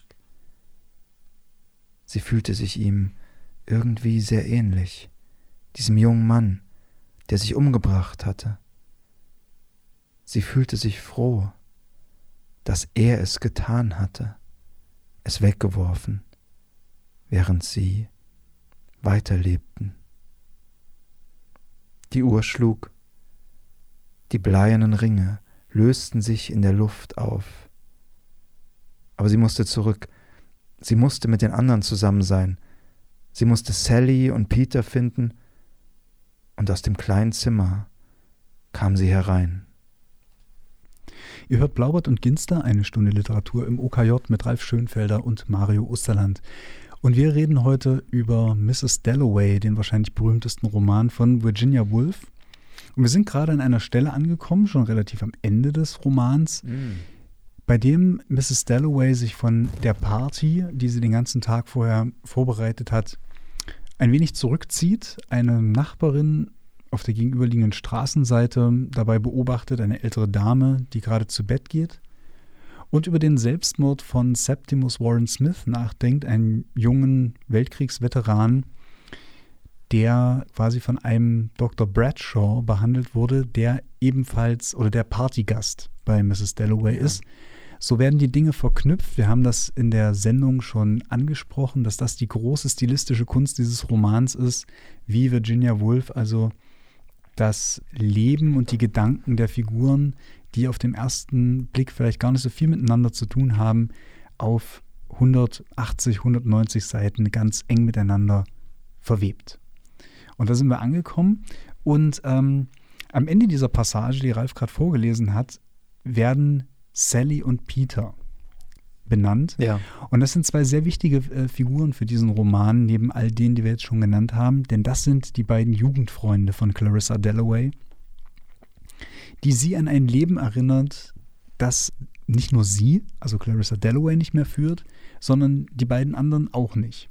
Sie fühlte sich ihm irgendwie sehr ähnlich, diesem jungen Mann, der sich umgebracht hatte. Sie fühlte sich froh, dass er es getan hatte es weggeworfen, während sie weiterlebten. Die Uhr schlug, die bleiernen Ringe lösten sich in der Luft auf. Aber sie musste zurück, sie musste mit den anderen zusammen sein, sie musste Sally und Peter finden, und aus dem kleinen Zimmer kam sie herein. Ihr hört Blaubert und Ginster, eine Stunde Literatur im OKJ mit Ralf Schönfelder und Mario Osterland. Und wir reden heute über Mrs. Dalloway, den wahrscheinlich berühmtesten Roman von Virginia Woolf. Und wir sind gerade an einer Stelle angekommen, schon relativ am Ende des Romans, mm. bei dem Mrs. Dalloway sich von der Party, die sie den ganzen Tag vorher vorbereitet hat, ein wenig zurückzieht. Eine Nachbarin auf der gegenüberliegenden Straßenseite dabei beobachtet, eine ältere Dame, die gerade zu Bett geht und über den Selbstmord von Septimus Warren Smith nachdenkt, einen jungen Weltkriegsveteran, der quasi von einem Dr. Bradshaw behandelt wurde, der ebenfalls oder der Partygast bei Mrs. Dalloway ja. ist. So werden die Dinge verknüpft. Wir haben das in der Sendung schon angesprochen, dass das die große stilistische Kunst dieses Romans ist, wie Virginia Woolf also das Leben und die Gedanken der Figuren, die auf den ersten Blick vielleicht gar nicht so viel miteinander zu tun haben, auf 180, 190 Seiten ganz eng miteinander verwebt. Und da sind wir angekommen. Und ähm, am Ende dieser Passage, die Ralf gerade vorgelesen hat, werden Sally und Peter benannt. Ja. Und das sind zwei sehr wichtige äh, Figuren für diesen Roman, neben all denen, die wir jetzt schon genannt haben, denn das sind die beiden Jugendfreunde von Clarissa Dalloway, die sie an ein Leben erinnert, das nicht nur sie, also Clarissa Dalloway, nicht mehr führt, sondern die beiden anderen auch nicht.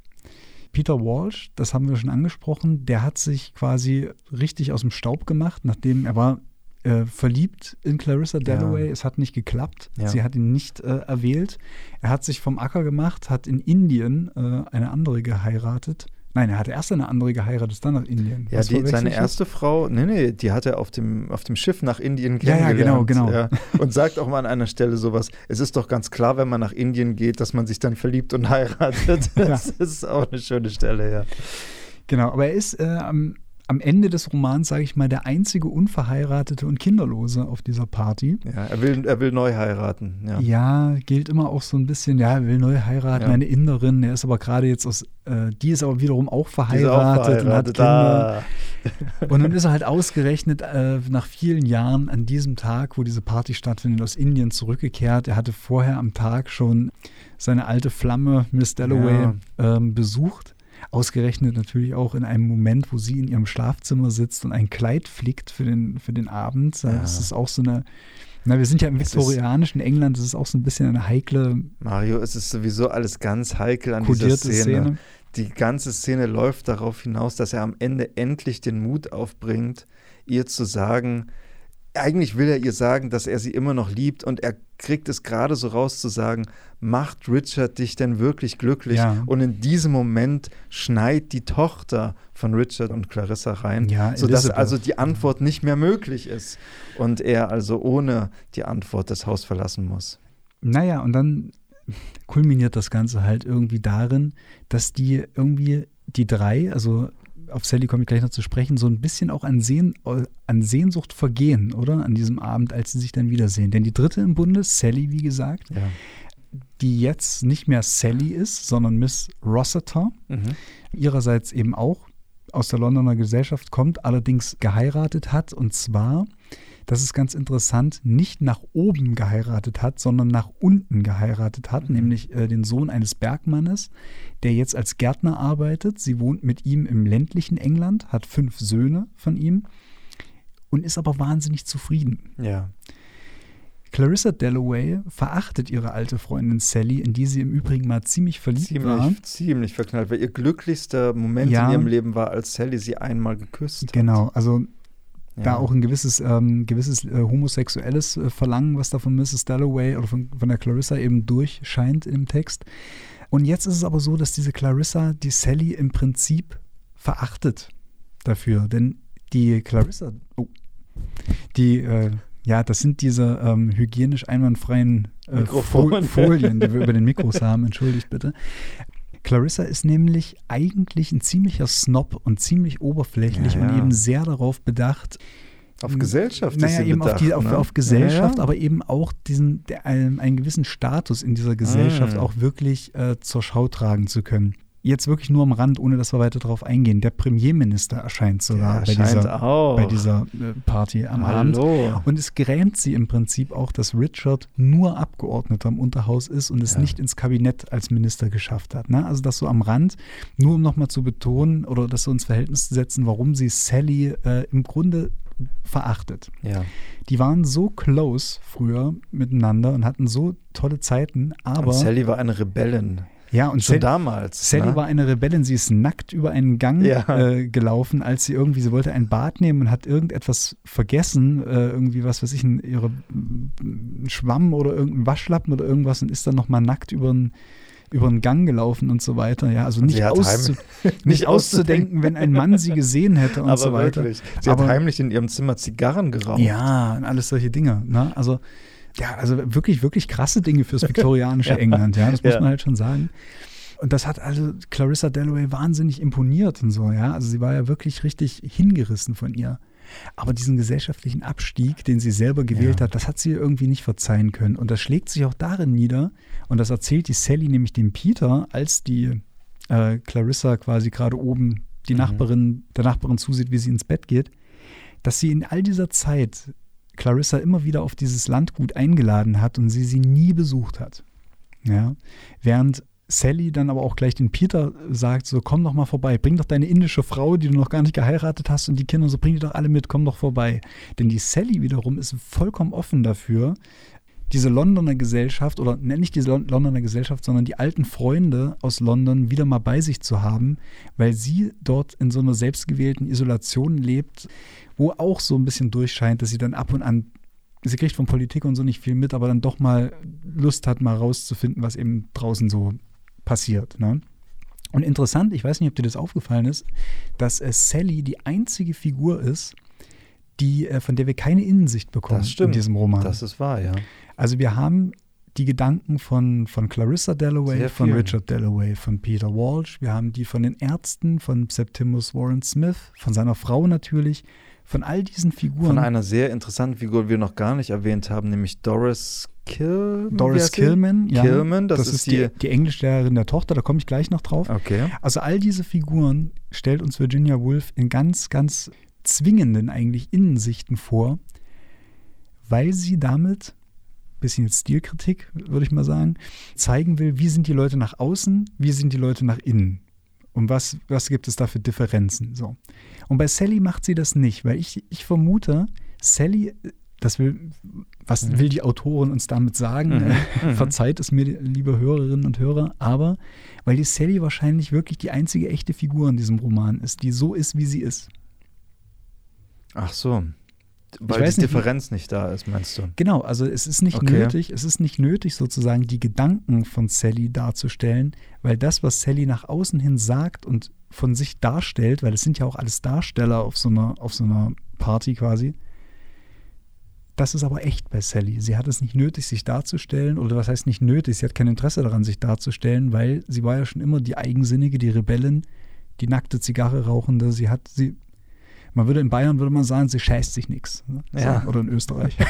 Peter Walsh, das haben wir schon angesprochen, der hat sich quasi richtig aus dem Staub gemacht, nachdem er war äh, verliebt in Clarissa Dalloway. Ja. Es hat nicht geklappt. Ja. Sie hat ihn nicht äh, erwählt. Er hat sich vom Acker gemacht, hat in Indien äh, eine andere geheiratet. Nein, er hat erst eine andere geheiratet, dann nach Indien. Ja, die, seine erste Frau, nee, nee, die hat er auf dem, auf dem Schiff nach Indien kennengelernt. Ja, ja genau, genau. Ja, und sagt auch mal an einer Stelle sowas, es ist doch ganz klar, wenn man nach Indien geht, dass man sich dann verliebt und heiratet. Das ist auch eine schöne Stelle, ja. Genau, aber er ist äh, am am Ende des Romans, sage ich mal, der einzige Unverheiratete und Kinderlose auf dieser Party. Ja, er will, er will neu heiraten. Ja. ja, gilt immer auch so ein bisschen, ja, er will neu heiraten, ja. eine Inderin, er ist aber gerade jetzt aus, äh, die ist aber wiederum auch verheiratet, auch verheiratet und hat Kinder. Ah. und dann ist er halt ausgerechnet äh, nach vielen Jahren an diesem Tag, wo diese Party stattfindet, aus Indien zurückgekehrt. Er hatte vorher am Tag schon seine alte Flamme, Miss Dalloway, ja. ähm, besucht Ausgerechnet natürlich auch in einem Moment, wo sie in ihrem Schlafzimmer sitzt und ein Kleid flickt für den, für den Abend. Ja. Das ist auch so eine. Na, wir sind ja im viktorianischen England, das ist auch so ein bisschen eine heikle. Mario, es ist sowieso alles ganz heikel an dieser Szene. Szene. Die ganze Szene läuft darauf hinaus, dass er am Ende endlich den Mut aufbringt, ihr zu sagen, eigentlich will er ihr sagen, dass er sie immer noch liebt und er kriegt es gerade so raus zu sagen, macht Richard dich denn wirklich glücklich? Ja. Und in diesem Moment schneit die Tochter von Richard und Clarissa rein, ja, sodass also die Antwort nicht mehr möglich ist und er also ohne die Antwort das Haus verlassen muss. Naja, und dann kulminiert das Ganze halt irgendwie darin, dass die irgendwie die drei, also auf Sally komme ich gleich noch zu sprechen, so ein bisschen auch an, Sehn, an Sehnsucht vergehen, oder? An diesem Abend, als sie sich dann wiedersehen. Denn die dritte im Bunde, Sally, wie gesagt, Ja. die jetzt nicht mehr Sally ist, sondern Miss Rossiter, Mhm. ihrerseits eben auch aus der Londoner Gesellschaft kommt, allerdings geheiratet hat und zwar, das ist ganz interessant, nicht nach oben geheiratet hat, sondern nach unten geheiratet hat, Mhm. nämlich äh, den Sohn eines Bergmannes, der jetzt als Gärtner arbeitet. Sie wohnt mit ihm im ländlichen England, hat fünf Söhne von ihm und ist aber wahnsinnig zufrieden. Ja. Clarissa Dalloway verachtet ihre alte Freundin Sally, in die sie im Übrigen mal ziemlich verliebt war. Ziemlich, ziemlich verknallt, weil ihr glücklichster Moment Ja. in ihrem Leben war, als Sally sie einmal geküsst hat. Genau, also Ja. da auch ein gewisses, ähm, gewisses äh, homosexuelles äh, Verlangen, was da von Mrs. Dalloway oder von, von der Clarissa eben durchscheint im Text. Und jetzt ist es aber so, dass diese Clarissa die Sally im Prinzip verachtet dafür. Denn die Clarissa, oh, die, äh, ja, das sind diese ähm, hygienisch einwandfreien äh, Folien, die wir über den Mikros haben, entschuldigt bitte. Clarissa ist nämlich eigentlich ein ziemlicher Snob und ziemlich oberflächlich Ja, und ja. eben sehr darauf bedacht, Auf Gesellschaft ist naja, sie eben auf, bedacht, die, auf, ne? auf Gesellschaft, Ja, ja. aber eben auch diesen, der, einen, einen gewissen Status in dieser Gesellschaft Mm. auch wirklich äh, zur Schau tragen zu können. Jetzt wirklich nur am Rand, ohne dass wir weiter darauf eingehen. Der Premierminister erscheint sogar bei dieser, auch. bei dieser äh, Party am Abend. Hallo. Und es grämt sie im Prinzip auch, dass Richard nur Abgeordneter im Unterhaus ist und es Ja. nicht ins Kabinett als Minister geschafft hat. Ne? Also das so am Rand, nur um nochmal zu betonen oder das so ins Verhältnis zu setzen, warum sie Sally äh, im Grunde verachtet. Ja. Die waren so close früher miteinander und hatten so tolle Zeiten, aber und Sally war eine Rebellin. Ja und Schon Sally, damals. Sally ne? war eine Rebellin, sie ist nackt über einen Gang Ja. äh, gelaufen, als sie irgendwie, sie wollte ein Bad nehmen und hat irgendetwas vergessen, äh, irgendwie was weiß ich, ein, ihre Schwamm oder irgendein Waschlappen oder irgendwas und ist dann nochmal nackt über einen über einen Gang gelaufen und so weiter. Ja, also nicht, auszu nicht auszudenken, wenn ein Mann sie gesehen hätte und Aber so weiter. wirklich. Sie Aber- hat heimlich in ihrem Zimmer Zigarren geraucht. Ja, und alles solche Dinge. Ne? Also, ja, also wirklich, wirklich krasse Dinge fürs viktorianische. England, ja, das muss man halt schon sagen. Und das hat also Clarissa Dalloway wahnsinnig imponiert und so, ja. Also sie war ja wirklich richtig hingerissen von ihr. Aber diesen gesellschaftlichen Abstieg, den sie selber gewählt Ja. hat, das hat sie irgendwie nicht verzeihen können. Und das schlägt sich auch darin nieder, und das erzählt die Sally nämlich dem Peter, als die äh, Clarissa quasi gerade oben die Mhm. Nachbarin, der Nachbarin zusieht, wie sie ins Bett geht, dass sie in all dieser Zeit Clarissa immer wieder auf dieses Landgut eingeladen hat und sie sie nie besucht hat. Ja, während Sally dann aber auch gleich den Peter sagt, so komm doch mal vorbei, bring doch deine indische Frau, die du noch gar nicht geheiratet hast und die Kinder, so bring die doch alle mit, komm doch vorbei. Denn die Sally wiederum ist vollkommen offen dafür, diese Londoner Gesellschaft, oder ne, nicht diese Lon- Londoner Gesellschaft, sondern die alten Freunde aus London wieder mal bei sich zu haben, weil sie dort in so einer selbstgewählten Isolation lebt, wo auch so ein bisschen durchscheint, dass sie dann ab und an, sie kriegt von Politik und so nicht viel mit, aber dann doch mal Lust hat, mal rauszufinden, was eben draußen so passiert. Ne? Und interessant, ich weiß nicht, ob dir das aufgefallen ist, dass äh, Sally die einzige Figur ist, die, äh, von der wir keine Innensicht bekommen in diesem Roman. Das ist wahr, ja. Also wir haben die Gedanken von, von Clarissa Dalloway, von. Richard Dalloway, von Peter Walsh, wir haben die von den Ärzten, von Septimus Warren Smith, von seiner Frau natürlich, von all diesen Figuren. Von einer sehr interessanten Figur, die wir noch gar nicht erwähnt haben, nämlich Doris wie Doris? Killman, ja. Killman, das, ist die, die. die Englischlehrerin der Tochter, da komme ich gleich noch drauf. Okay. Also all diese Figuren stellt uns Virginia Woolf in ganz, ganz zwingenden eigentlich Innensichten vor, weil sie damit, bisschen Stilkritik, würde ich mal sagen, zeigen will, wie sind die Leute nach außen, wie sind die Leute nach innen. Und was, was gibt es da für Differenzen? So. Und bei Sally macht sie das nicht, weil ich, ich vermute, Sally, das will, was Mhm. will die Autorin uns damit sagen? Mhm. Äh, Mhm. Verzeiht es mir, liebe Hörerinnen und Hörer, aber weil die Sally wahrscheinlich wirklich die einzige echte Figur in diesem Roman ist, die so ist, wie sie ist. Ach so. Weil die nicht, Differenz nicht da ist, meinst du? Genau, also es ist nicht Okay. nötig, es ist nicht nötig sozusagen die Gedanken von Sally darzustellen, weil das, was Sally nach außen hin sagt und von sich darstellt, weil es sind ja auch alles Darsteller auf so einer, auf so einer Party quasi, das ist aber echt bei Sally. Sie hat es nicht nötig, sich darzustellen, oder was heißt nicht nötig? Sie hat kein Interesse daran, sich darzustellen, weil sie war ja schon immer die Eigensinnige, die Rebellin, die nackte Zigarre rauchende. Sie hat, sie, man würde in Bayern würde man sagen, sie scheißt sich nichts. Ne? Ja. So, oder in Österreich.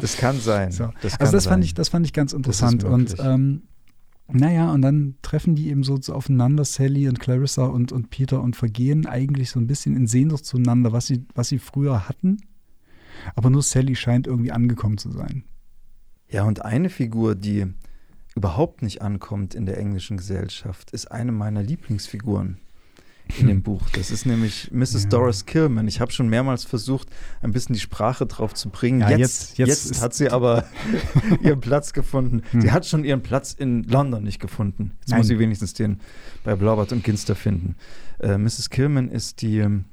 Das kann sein. So. Das kann also das sein. fand ich, das fand ich ganz interessant. Und ähm, naja, und dann treffen die eben so, so aufeinander, Sally und Clarissa und, und Peter, und vergehen eigentlich so ein bisschen in Sehnsucht zueinander, was sie, was sie früher hatten. Aber nur Sally scheint irgendwie angekommen zu sein. Ja, und eine Figur, die überhaupt nicht ankommt in der englischen Gesellschaft, ist eine meiner Lieblingsfiguren in dem Buch. Das ist nämlich Mrs. Ja. Doris Kilman. Ich habe schon mehrmals versucht, ein bisschen die Sprache drauf zu bringen. Ja, jetzt jetzt- jetzt hat sie aber ihren Platz gefunden. Hm. Sie hat schon ihren Platz in London nicht gefunden. Jetzt Nein. muss sie wenigstens den bei Blaubart und Ginster finden. Äh, Mrs. Kilman ist die, ähm,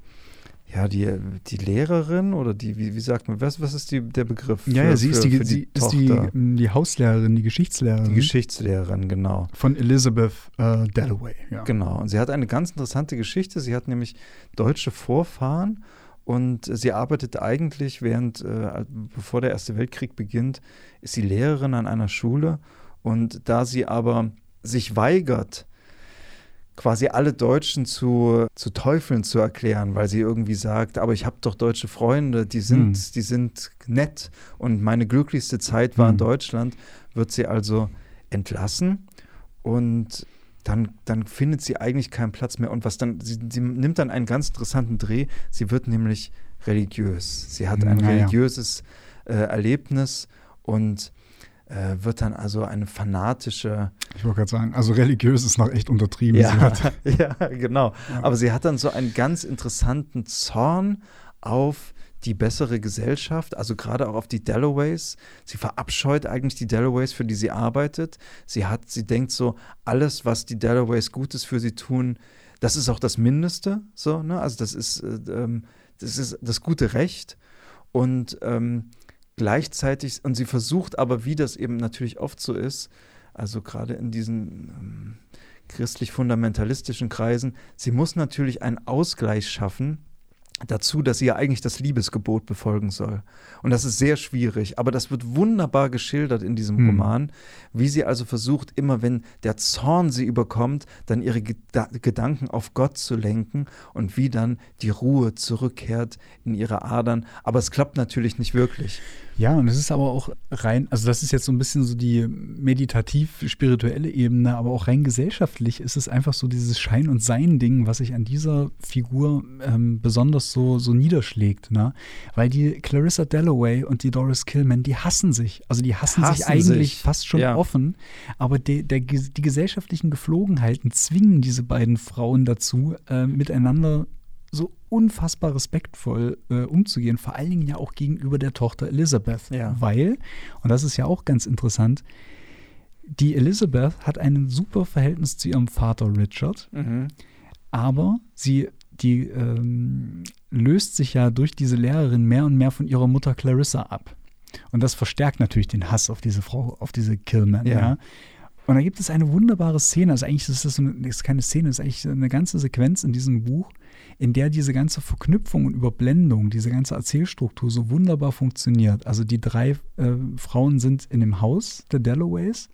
ja, die, die Lehrerin oder die, wie, wie sagt man, was, was ist die, der Begriff? Ja, für- ja, sie ist für- die, für sie ist die, die Hauslehrerin, die Geschichtslehrerin Die Geschichtslehrerin, genau. von Elizabeth äh, Dalloway. Ja. Genau. Und sie hat eine ganz interessante Geschichte. Sie hat nämlich deutsche Vorfahren und sie arbeitet eigentlich während, äh, bevor der Erste Weltkrieg beginnt, ist sie Lehrerin an einer Schule. Und da sie aber sich weigert, quasi alle Deutschen zu, zu Teufeln zu erklären, weil sie irgendwie sagt, aber ich habe doch deutsche Freunde, die sind, Hm. die sind nett und meine glücklichste Zeit war in Hm. Deutschland, wird sie also entlassen und dann, dann findet sie eigentlich keinen Platz mehr. Und was dann, sie, sie nimmt dann einen ganz interessanten Dreh. Sie wird nämlich religiös. Sie hat ein Naja. religiöses äh, Erlebnis und äh, wird dann also eine fanatische. Ich wollte gerade sagen, also religiös ist noch echt untertrieben. Ja, ja, genau. Ja. Aber sie hat dann so einen ganz interessanten Zorn auf die bessere Gesellschaft, also gerade auch auf die Dalloways. Sie verabscheut eigentlich die Dalloways, für die sie arbeitet. Sie hat, sie denkt so, alles, was die Dalloways Gutes für sie tun, das ist auch das Mindeste, so, ne? Also das ist, äh, ähm, das ist das gute Recht. Und ähm, gleichzeitig, und sie versucht aber, wie das eben natürlich oft so ist, also gerade in diesen ähm, christlich-fundamentalistischen Kreisen, sie muss natürlich einen Ausgleich schaffen dazu, dass sie ja eigentlich das Liebesgebot befolgen soll. Und das ist sehr schwierig, aber das wird wunderbar geschildert in diesem Hm. Roman, wie sie also versucht, immer wenn der Zorn sie überkommt, dann ihre Geda Gedanken auf Gott zu lenken und wie dann die Ruhe zurückkehrt in ihre Adern. Aber es klappt natürlich nicht wirklich. Ja, und es ist aber auch rein, also das ist jetzt so ein bisschen so die meditativ-spirituelle Ebene, aber auch rein gesellschaftlich ist es einfach so dieses Schein- und Sein-Ding, was sich an dieser Figur ähm, besonders so, so niederschlägt. Ne? Weil die Clarissa Dalloway und die Doris Killman, die hassen sich. Also die hassen, sich Hassen eigentlich sich, fast schon ja. offen, aber die, der, die gesellschaftlichen Geflogenheiten zwingen diese beiden Frauen dazu, äh, miteinander so unfassbar respektvoll äh, umzugehen, vor allen Dingen ja auch gegenüber der Tochter Elizabeth. Ja. Weil, und das ist ja auch ganz interessant, die Elizabeth hat ein super Verhältnis zu ihrem Vater Richard, aber sie die ähm, löst sich ja durch diese Lehrerin mehr und mehr von ihrer Mutter Clarissa ab. Und das verstärkt natürlich den Hass auf diese Frau, auf diese Killman. Ja. Ja. Und da gibt es eine wunderbare Szene, also eigentlich ist das, so eine, das ist keine Szene, das ist eigentlich eine ganze Sequenz in diesem Buch, in der diese ganze Verknüpfung und Überblendung, diese ganze Erzählstruktur so wunderbar funktioniert. Also die drei äh, Frauen sind in dem Haus der Dalloways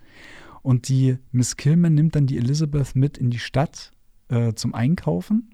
und die Miss Killman nimmt dann die Elizabeth mit in die Stadt äh, zum Einkaufen.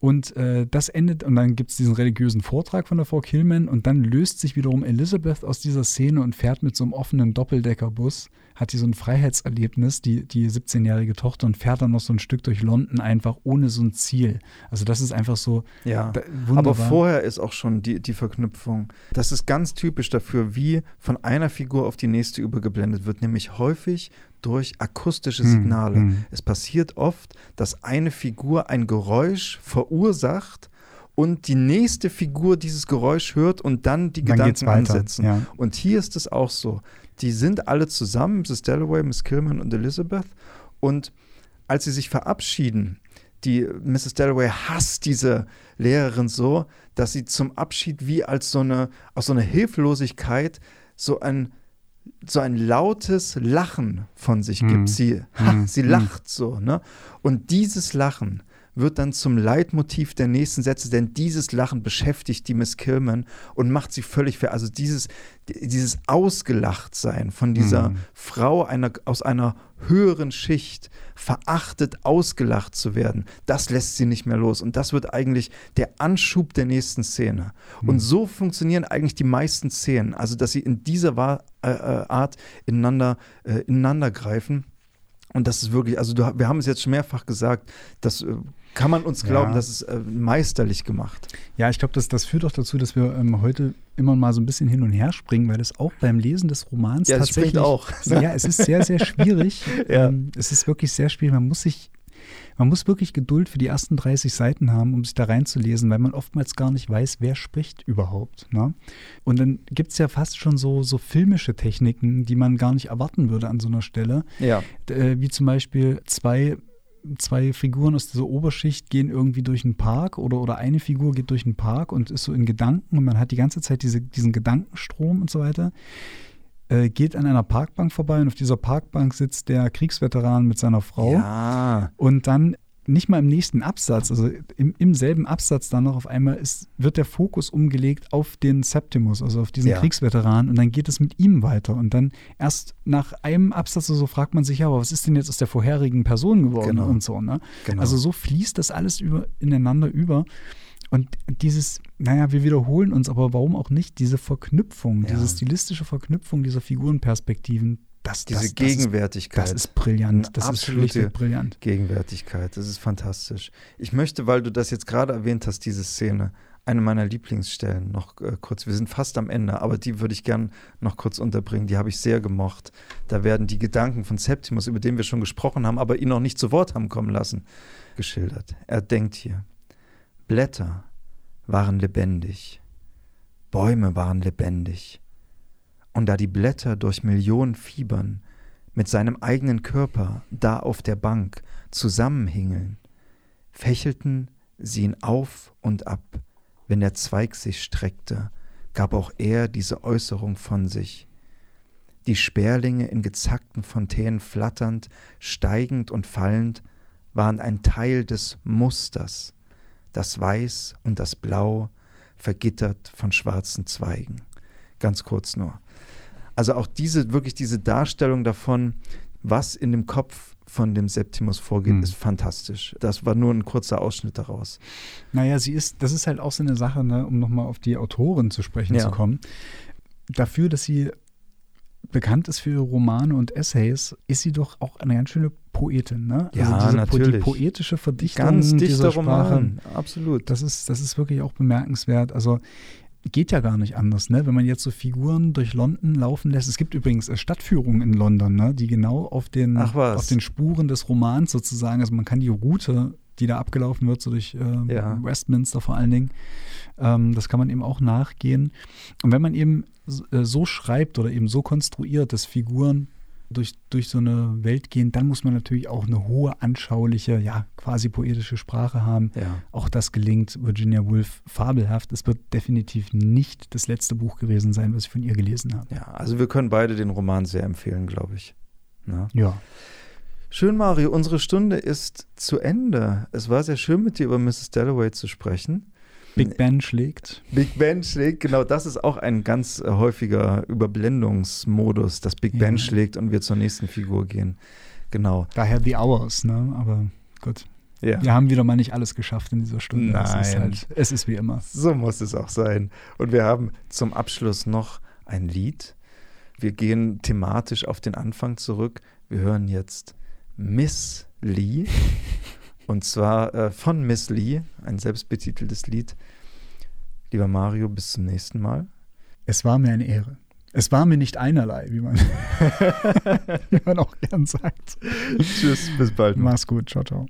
Und äh, das endet, und dann gibt es diesen religiösen Vortrag von der Frau Killman und dann löst sich wiederum Elizabeth aus dieser Szene und fährt mit so einem offenen Doppeldeckerbus, hat die so ein Freiheitserlebnis, die, die 17-jährige Tochter, und fährt dann noch so ein Stück durch London einfach ohne so ein Ziel. Also das ist einfach so Ja. da, Aber wunderbar. vorher ist auch schon die, die Verknüpfung. Das ist ganz typisch dafür, wie von einer Figur auf die nächste übergeblendet wird, nämlich häufig durch akustische Hm, Signale. hm. Es passiert oft, dass eine Figur ein Geräusch verursacht und die nächste Figur dieses Geräusch hört und dann die dann Gedanken ansetzen. Ja. Und hier ist es auch so. Die sind alle zusammen, Mrs. Dalloway, Miss Kilman und Elizabeth. Und als sie sich verabschieden, die Mrs. Dalloway hasst diese Lehrerin so, dass sie zum Abschied wie als so eine, aus so einer Hilflosigkeit so ein, so ein lautes Lachen von sich gibt. Sie, Hm. sie Hm. lacht so, ne? Und dieses Lachen wird dann zum Leitmotiv der nächsten Sätze, denn dieses Lachen beschäftigt die Miss Killman und macht sie völlig ver. Also dieses, dieses Ausgelachtsein von dieser mhm. Frau einer, aus einer höheren Schicht, verachtet, ausgelacht zu werden, das lässt sie nicht mehr los. Und das wird eigentlich der Anschub der nächsten Szene. Mhm. Und so funktionieren eigentlich die meisten Szenen. Also, dass sie in dieser äh, äh, Art ineinander, äh, ineinander greifen. Und das ist wirklich, also du, wir haben es jetzt schon mehrfach gesagt, das äh, kann man uns glauben, ja. das ist äh, meisterlich gemacht. Ja, ich glaube, das, das führt auch dazu, dass wir ähm, heute immer mal so ein bisschen hin und her springen, weil es auch beim Lesen des Romans ja, tatsächlich. auch. Ja, es ist sehr, sehr schwierig. ja. ähm, es ist wirklich sehr schwierig. Man muss sich man muss wirklich Geduld für die ersten 30 Seiten haben, um sich da reinzulesen, weil man oftmals gar nicht weiß, wer spricht überhaupt. Ne? Und dann gibt es ja fast schon so, so filmische Techniken, die man gar nicht erwarten würde an so einer Stelle. Ja. Äh, wie zum Beispiel zwei zwei Figuren aus dieser Oberschicht gehen irgendwie durch einen Park oder, oder eine Figur geht durch einen Park und ist so in Gedanken und man hat die ganze Zeit diese, diesen Gedankenstrom und so weiter. Äh, geht an einer Parkbank vorbei und auf dieser Parkbank sitzt der Kriegsveteran mit seiner Frau. Ja. Und dann nicht mal im nächsten Absatz, also im, im selben Absatz dann noch auf einmal ist, wird der Fokus umgelegt auf den Septimus, also auf diesen ja. Kriegsveteran und dann geht es mit ihm weiter und dann erst nach einem Absatz oder so fragt man sich, ja, aber was ist denn jetzt aus der vorherigen Person geworden genau. und so, ne? Genau. Also so fließt das alles über, ineinander über und dieses, naja, wir wiederholen uns, aber warum auch nicht, diese Verknüpfung, ja. diese stilistische Verknüpfung dieser Figurenperspektiven, das, diese das, Gegenwärtigkeit. Das ist brillant. Das ist schlichtweg brillant. Gegenwärtigkeit. Das ist fantastisch. Ich möchte, weil du das jetzt gerade erwähnt hast, diese Szene, eine meiner Lieblingsstellen noch äh, kurz. Wir sind fast am Ende, aber die würde ich gern noch kurz unterbringen. Die habe ich sehr gemocht. Da werden die Gedanken von Septimus, über den wir schon gesprochen haben, aber ihn noch nicht zu Wort haben kommen lassen, geschildert. Er denkt hier: Blätter waren lebendig, Bäume waren lebendig und da die Blätter durch Millionen Fiebern mit seinem eigenen Körper da auf der Bank zusammenhingeln, fächelten sie ihn auf und ab, wenn der Zweig sich streckte, gab auch er diese Äußerung von sich. Die Sperlinge in gezackten Fontänen flatternd, steigend und fallend, waren ein Teil des Musters, das Weiß und das Blau, vergittert von schwarzen Zweigen. Ganz kurz nur. Also auch diese, wirklich diese Darstellung davon, was in dem Kopf von dem Septimus vorgeht, hm. ist fantastisch. Das war nur ein kurzer Ausschnitt daraus. Naja, sie ist, das ist halt auch so eine Sache, ne, um nochmal auf die Autorin zu sprechen ja. zu kommen. Dafür, dass sie bekannt ist für ihre Romane und Essays, ist sie doch auch eine ganz schöne Poetin. Ne? Also ja, diese, natürlich. Die poetische Verdichtung ganz dieser Sprache. Roman. Absolut. Das ist, das ist wirklich auch bemerkenswert. Also geht ja gar nicht anders, ne? Wenn man jetzt so Figuren durch London laufen lässt. Es gibt übrigens äh, Stadtführungen in London, ne? Die genau auf den, auf den Spuren des Romans sozusagen, also man kann die Route, die da abgelaufen wird, so durch äh, ja. Westminster vor allen Dingen, ähm, das kann man eben auch nachgehen. Und wenn man eben äh, so schreibt oder eben so konstruiert, dass Figuren durch, durch so eine Welt gehen, dann muss man natürlich auch eine hohe, anschauliche, ja, quasi poetische Sprache haben. Ja. Auch das gelingt Virginia Woolf fabelhaft. Es wird definitiv nicht das letzte Buch gewesen sein, was ich von ihr gelesen habe. Ja, also wir können beide den Roman sehr empfehlen, glaube ich. Na? Ja. Schön, Mario. Unsere Stunde ist zu Ende. Es war sehr schön, mit dir über Mrs. Dalloway zu sprechen. Big Ben schlägt. Big Ben schlägt, genau, das ist auch ein ganz häufiger Überblendungsmodus, dass Big ja. Ben schlägt und wir zur nächsten Figur gehen. Genau. Daher The Hours, ne? Aber gut. Ja. Wir haben wieder mal nicht alles geschafft in dieser Stunde. Nein. Es ist, halt, es ist wie immer. So muss es auch sein. Und wir haben zum Abschluss noch ein Lied. Wir gehen thematisch auf den Anfang zurück. Wir hören jetzt Miss Lee. Und zwar äh, von Miss Lee, ein selbstbetiteltes Lied. Lieber Mario, bis zum nächsten Mal. Es war mir eine Ehre. Es war mir nicht einerlei, wie man, wie man auch gern sagt. Tschüss, bis bald. Mach's gut, ciao, ciao.